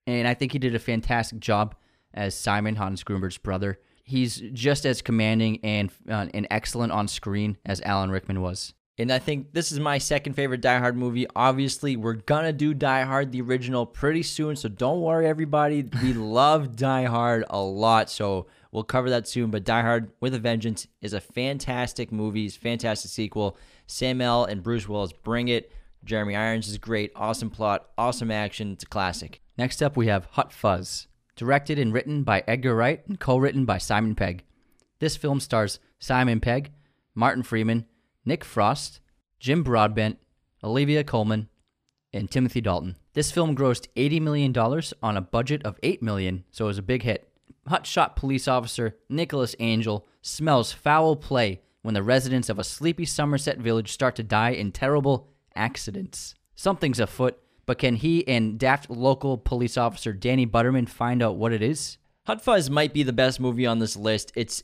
and I think he did a fantastic job as Simon Hans Gruber's brother. He's just as commanding and uh, and excellent on screen as Alan Rickman was. And I think this is my second favorite Die Hard movie. Obviously, we're gonna do Die Hard the original pretty soon, so don't worry, everybody. We love Die Hard a lot, so We'll cover that soon. But Die Hard with a Vengeance is a fantastic movie. It's a fantastic sequel. Sam L and Bruce Willis bring it. Jeremy Irons is great. Awesome plot. Awesome action. It's a classic. Next up, we have Hot Fuzz, directed and written by Edgar Wright and co written by Simon Pegg. This film stars Simon Pegg, Martin Freeman, Nick Frost, Jim Broadbent, Olivia Colman, and Timothy Dalton. This film grossed $80 million on a budget of 8 million, so it was a big hit. Hotshot police officer Nicholas Angel smells foul play when the residents of a sleepy Somerset village start to die in terrible accidents. Something's afoot, but can he and daft local police officer Danny Butterman find out what it is? Hot Fuzz might be the best movie on this list. It's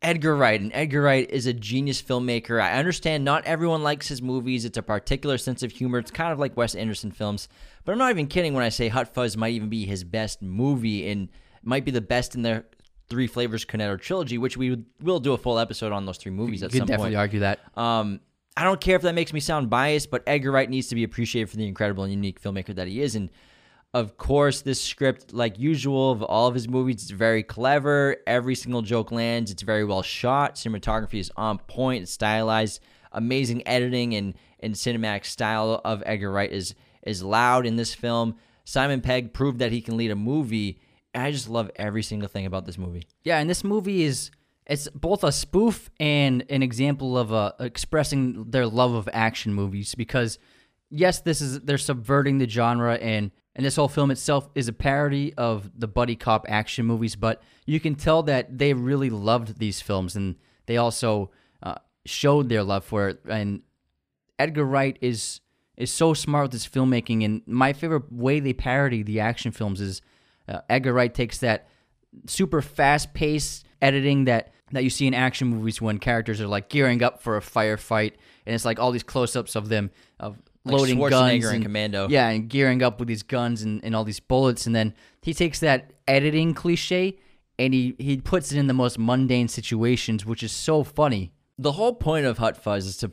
Edgar Wright, and Edgar Wright is a genius filmmaker. I understand not everyone likes his movies. It's a particular sense of humor. It's kind of like Wes Anderson films. But I'm not even kidding when I say Hot Fuzz might even be his best movie and might be the best in the Three Flavors Cornetto trilogy, which we will do a full episode on those three movies at You some could definitely point. argue that. Um, I don't care if that makes me sound biased, but Edgar Wright needs to be appreciated for the incredible and unique filmmaker that he is. And of course, this script, like usual of all of his movies, it's very clever. Every single joke lands. It's very well shot. Cinematography is on point. It's stylized. Amazing editing and, and cinematic style of Edgar Wright is is loud in this film. Simon Pegg proved that he can lead a movie. I just love every single thing about this movie. Yeah, and this movie is it's both a spoof and an example of uh, expressing their love of action movies because yes, this is they're subverting the genre and and this whole film itself is a parody of the buddy cop action movies, but you can tell that they really loved these films and they also uh, showed their love for it. And Edgar Wright is is so smart with his filmmaking, and my favorite way they parody the action films is uh, Edgar Wright takes that super fast paced editing that that you see in action movies when characters are like gearing up for a firefight and it's like all these close-ups of them Like loading guns in and, Commando. yeah and gearing up with these guns and, and all these bullets and then he takes that editing cliche and he he puts it in the most mundane situations which is so funny the whole point of Hot Fuzz is to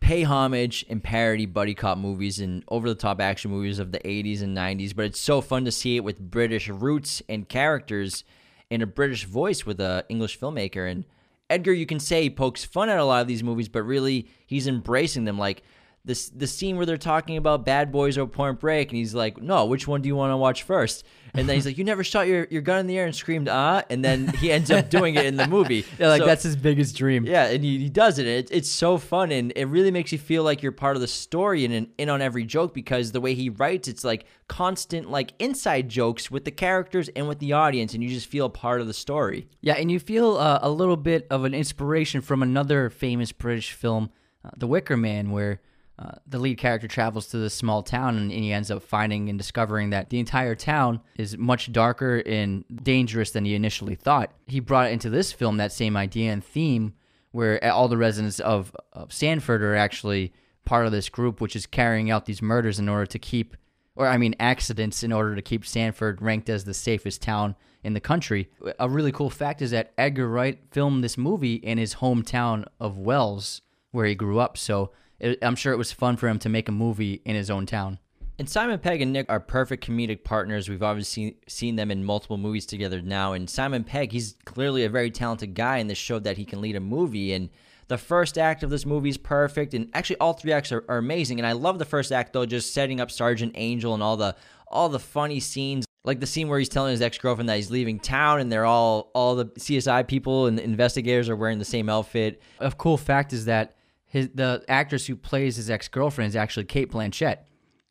pay homage and parody buddy cop movies and over the top action movies of the 80s and 90s, but it's so fun to see it with British roots and characters in a British voice with a English filmmaker. And Edgar, you can say, he pokes fun at a lot of these movies, but really he's embracing them. Like this, the scene where they're talking about Bad Boys or Point Break, and he's like, "No, which one do you want to watch first? And then he's like, "You never shot your, your gun in the air and screamed ah," and then he ends up doing it in the movie. yeah like So- that's his biggest dream yeah, and he, he does it. It- It's so fun, and it really makes you feel like you're part of the story and in, in on every joke because the way he writes, it's like constant like inside jokes with the characters and with the audience, and you just feel part of the story. Yeah, and you feel uh, a little bit of an inspiration from another famous British film, uh, The Wicker Man, where uh, the lead character travels to this small town and, and he ends up finding and discovering that the entire town is much darker and dangerous than he initially thought. He brought into this film that same idea and theme, where all the residents of, of Sanford are actually part of this group, which is carrying out these murders in order to keep or I mean accidents in order to keep Sanford ranked as the safest town in the country. A really cool fact is that Edgar Wright filmed this movie in his hometown of Wells, where he grew up. So it, I'm sure it was fun for him to make a movie in his own town. And Simon Pegg and Nick are perfect comedic partners. We've obviously seen them in multiple movies together now. And Simon Pegg, he's clearly a very talented guy, and this showed that he can lead a movie. And the first act of this movie is perfect, and actually all three acts are, are amazing. And I love the first act though, just setting up Sergeant Angel and all the all the funny scenes, like the scene where he's telling his ex girlfriend that he's leaving town, and they're all all the CSI people and the investigators are wearing the same outfit. A cool fact is that his the actress who plays his ex girlfriend is actually Cate Blanchett,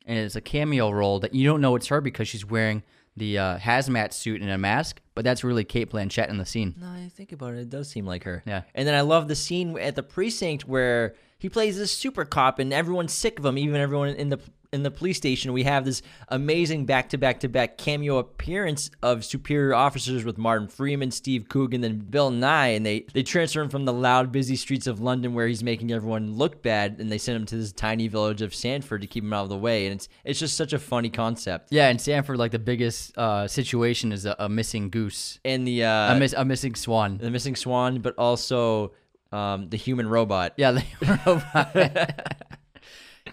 and it's a cameo role that you don't know it's her because she's wearing the uh, hazmat suit and a mask, but that's really Cate Blanchett in the scene. Now I think about it, it does seem like her. Yeah. And then I love the scene at the precinct where he plays this super cop and everyone's sick of him, even everyone in the in the police station. We have this amazing back to back to back cameo appearance of superior officers with Martin Freeman, Steve Coogan, and Bill Nighy, and they they transfer him from the loud, busy streets of London where he's making everyone look bad, and they send him to this tiny village of Sanford to keep him out of the way. And it's it's just such a funny concept. Yeah, in Sanford, like the biggest uh, situation is a, a missing goose, And the uh, a, miss, a missing swan. the missing swan, but also um, the human robot. Yeah, the robot.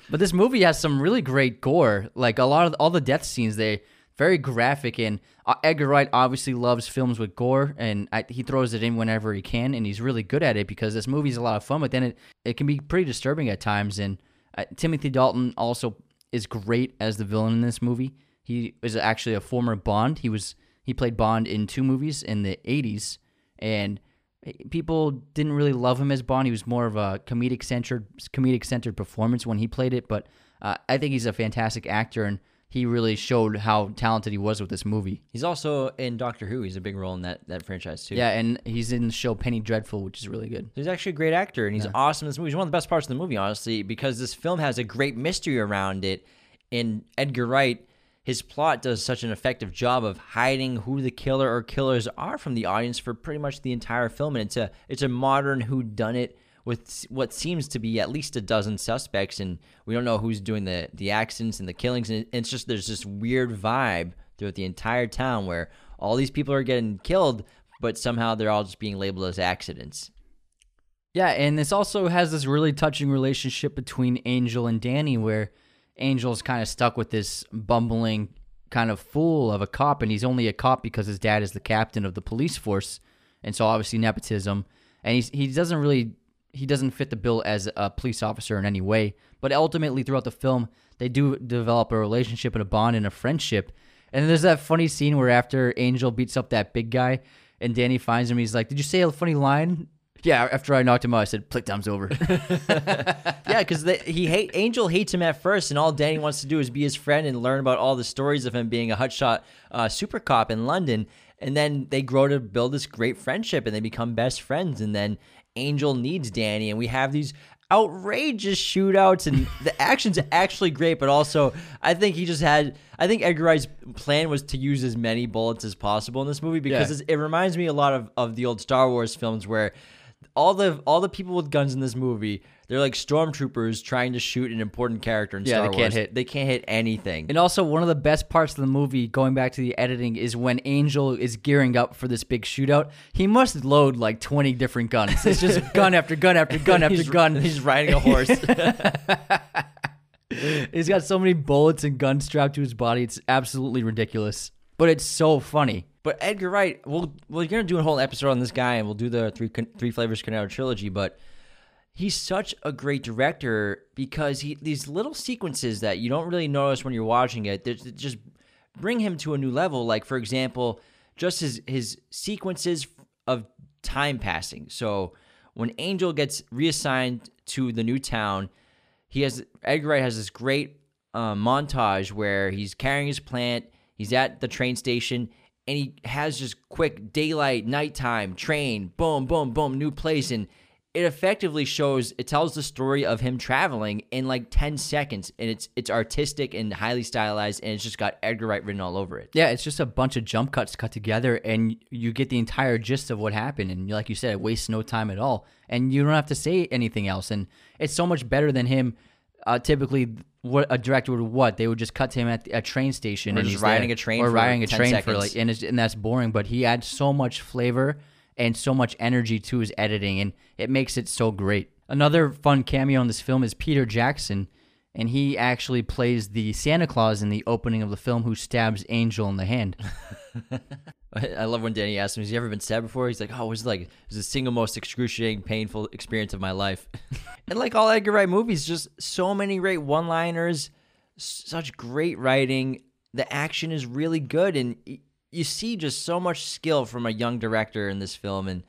but this movie has some really great gore. Like a lot of all the death scenes, they very graphic. And uh, Edgar Wright obviously loves films with gore, and I, he throws it in whenever he can, and he's really good at it because this movie's a lot of fun. But then it it can be pretty disturbing at times. And uh, Timothy Dalton also is great as the villain in this movie. He is actually a former Bond. He was he played Bond in two movies in the '80s, and people didn't really love him as Bond. He was more of a comedic centered comedic centered performance when he played it, but uh, I think he's a fantastic actor and he really showed how talented he was with this movie. He's also in Doctor Who. He's a big role in that, that franchise too. Yeah, and he's in the show Penny Dreadful, which is really good. He's actually a great actor, and he's awesome in this movie. He's one of the best parts of the movie, honestly, because this film has a great mystery around it. And Edgar Wright, his plot does such an effective job of hiding who the killer or killers are from the audience for pretty much the entire film. And it's a it's a modern who done it with what seems to be at least a dozen suspects, and we don't know who's doing the the accidents and the killings. And it's just there's this weird vibe throughout the entire town where all these people are getting killed, but somehow they're all just being labeled as accidents. Yeah, and this also has this really touching relationship between Angel and Danny, where Angel's kind of stuck with this bumbling kind of fool of a cop, and he's only a cop because his dad is the captain of the police force, and so obviously nepotism. And he's he doesn't really he doesn't fit the bill as a police officer in any way. But ultimately, throughout the film, they do develop a relationship and a bond and a friendship. And there's that funny scene where after Angel beats up that big guy, and Danny finds him, he's like, "Did you say a funny line?" Yeah. After I knocked him out, I said, "Click time's over." yeah, because he hate Angel hates him at first, and all Danny wants to do is be his friend and learn about all the stories of him being a hotshot uh, super cop in London. And then they grow to build this great friendship, and they become best friends. And then Angel needs Danny, and we have these outrageous shootouts, and the action's actually great. But also, I think he just had. I think Edgar Wright's plan was to use as many bullets as possible in this movie because Yeah. it reminds me a lot of, of the old Star Wars films where all the all the people with guns in this movie they're like stormtroopers trying to shoot an important character in Yeah, Star they can't hit. They can't hit anything. And also, one of the best parts of the movie, going back to the editing, is when Angel is gearing up for this big shootout. He must load like 20 different guns. It's just gun after gun after gun after he's, gun. He's riding a horse. He's got so many bullets and guns strapped to his body. It's absolutely ridiculous. But it's so funny. But Edgar Wright, we'll we're gonna do a whole episode on this guy, and we'll do the three three flavors Cornetto trilogy. But he's such a great director because he these little sequences that you don't really notice when you're watching it, that just bring him to a new level. Like for example, just his his sequences of time passing. So when Angel gets reassigned to the new town, he has Edgar Wright has this great uh, montage where he's carrying his plant. He's at the train station and he has just quick daylight, nighttime, train, boom, boom, boom, new place, and it effectively shows. It tells the story of him traveling in like ten seconds, and it's it's artistic and highly stylized, and it's just got Edgar Wright written all over it. Yeah, it's just a bunch of jump cuts cut together, and you get the entire gist of what happened. And like you said, it wastes no time at all, and you don't have to say anything else. And it's so much better than him. Uh, typically, what a director would what they would just cut to him at a train station Or and he's riding there. a train or riding a 10 train for like, and it's, and that's boring. But he adds so much flavor and so much energy to his editing, and it makes it so great. Another fun cameo in this film is Peter Jackson, and he actually plays the Santa Claus in the opening of the film who stabs Angel in the hand. I love when Danny asks him, "Has he ever been stabbed before?" He's like, "Oh, it was like it was the single most excruciating, painful experience of my life." and like all Edgar Wright movies, just so many great one-liners, such great writing. The action is really good, and you see just so much skill from a young director in this film. And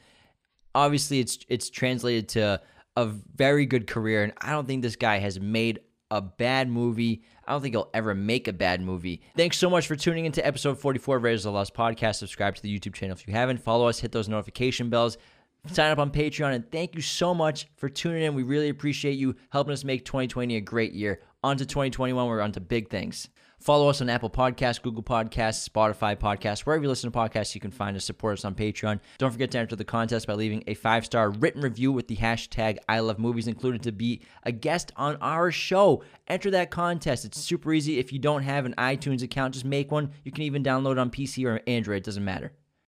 obviously, it's it's translated to a very good career. And I don't think this guy has made a bad movie. I don't think he'll ever make a bad movie. Thanks so much for tuning into episode 44 of Raiders of the Lost podcast. Subscribe to the YouTube channel if you haven't. Follow us, hit those notification bells, sign up on Patreon, and thank you so much for tuning in. We really appreciate you helping us make 2020 a great year. On to 2021, we're on to big things. Follow us on Apple Podcasts, Google Podcasts, Spotify Podcasts, wherever you listen to podcasts, you can find us. Support us on Patreon. Don't forget to enter the contest by leaving a five star written review with the hashtag I love movies included to be a guest on our show. Enter that contest. It's super easy. If you don't have an iTunes account, just make one. You can even download on PC or Android, it doesn't matter.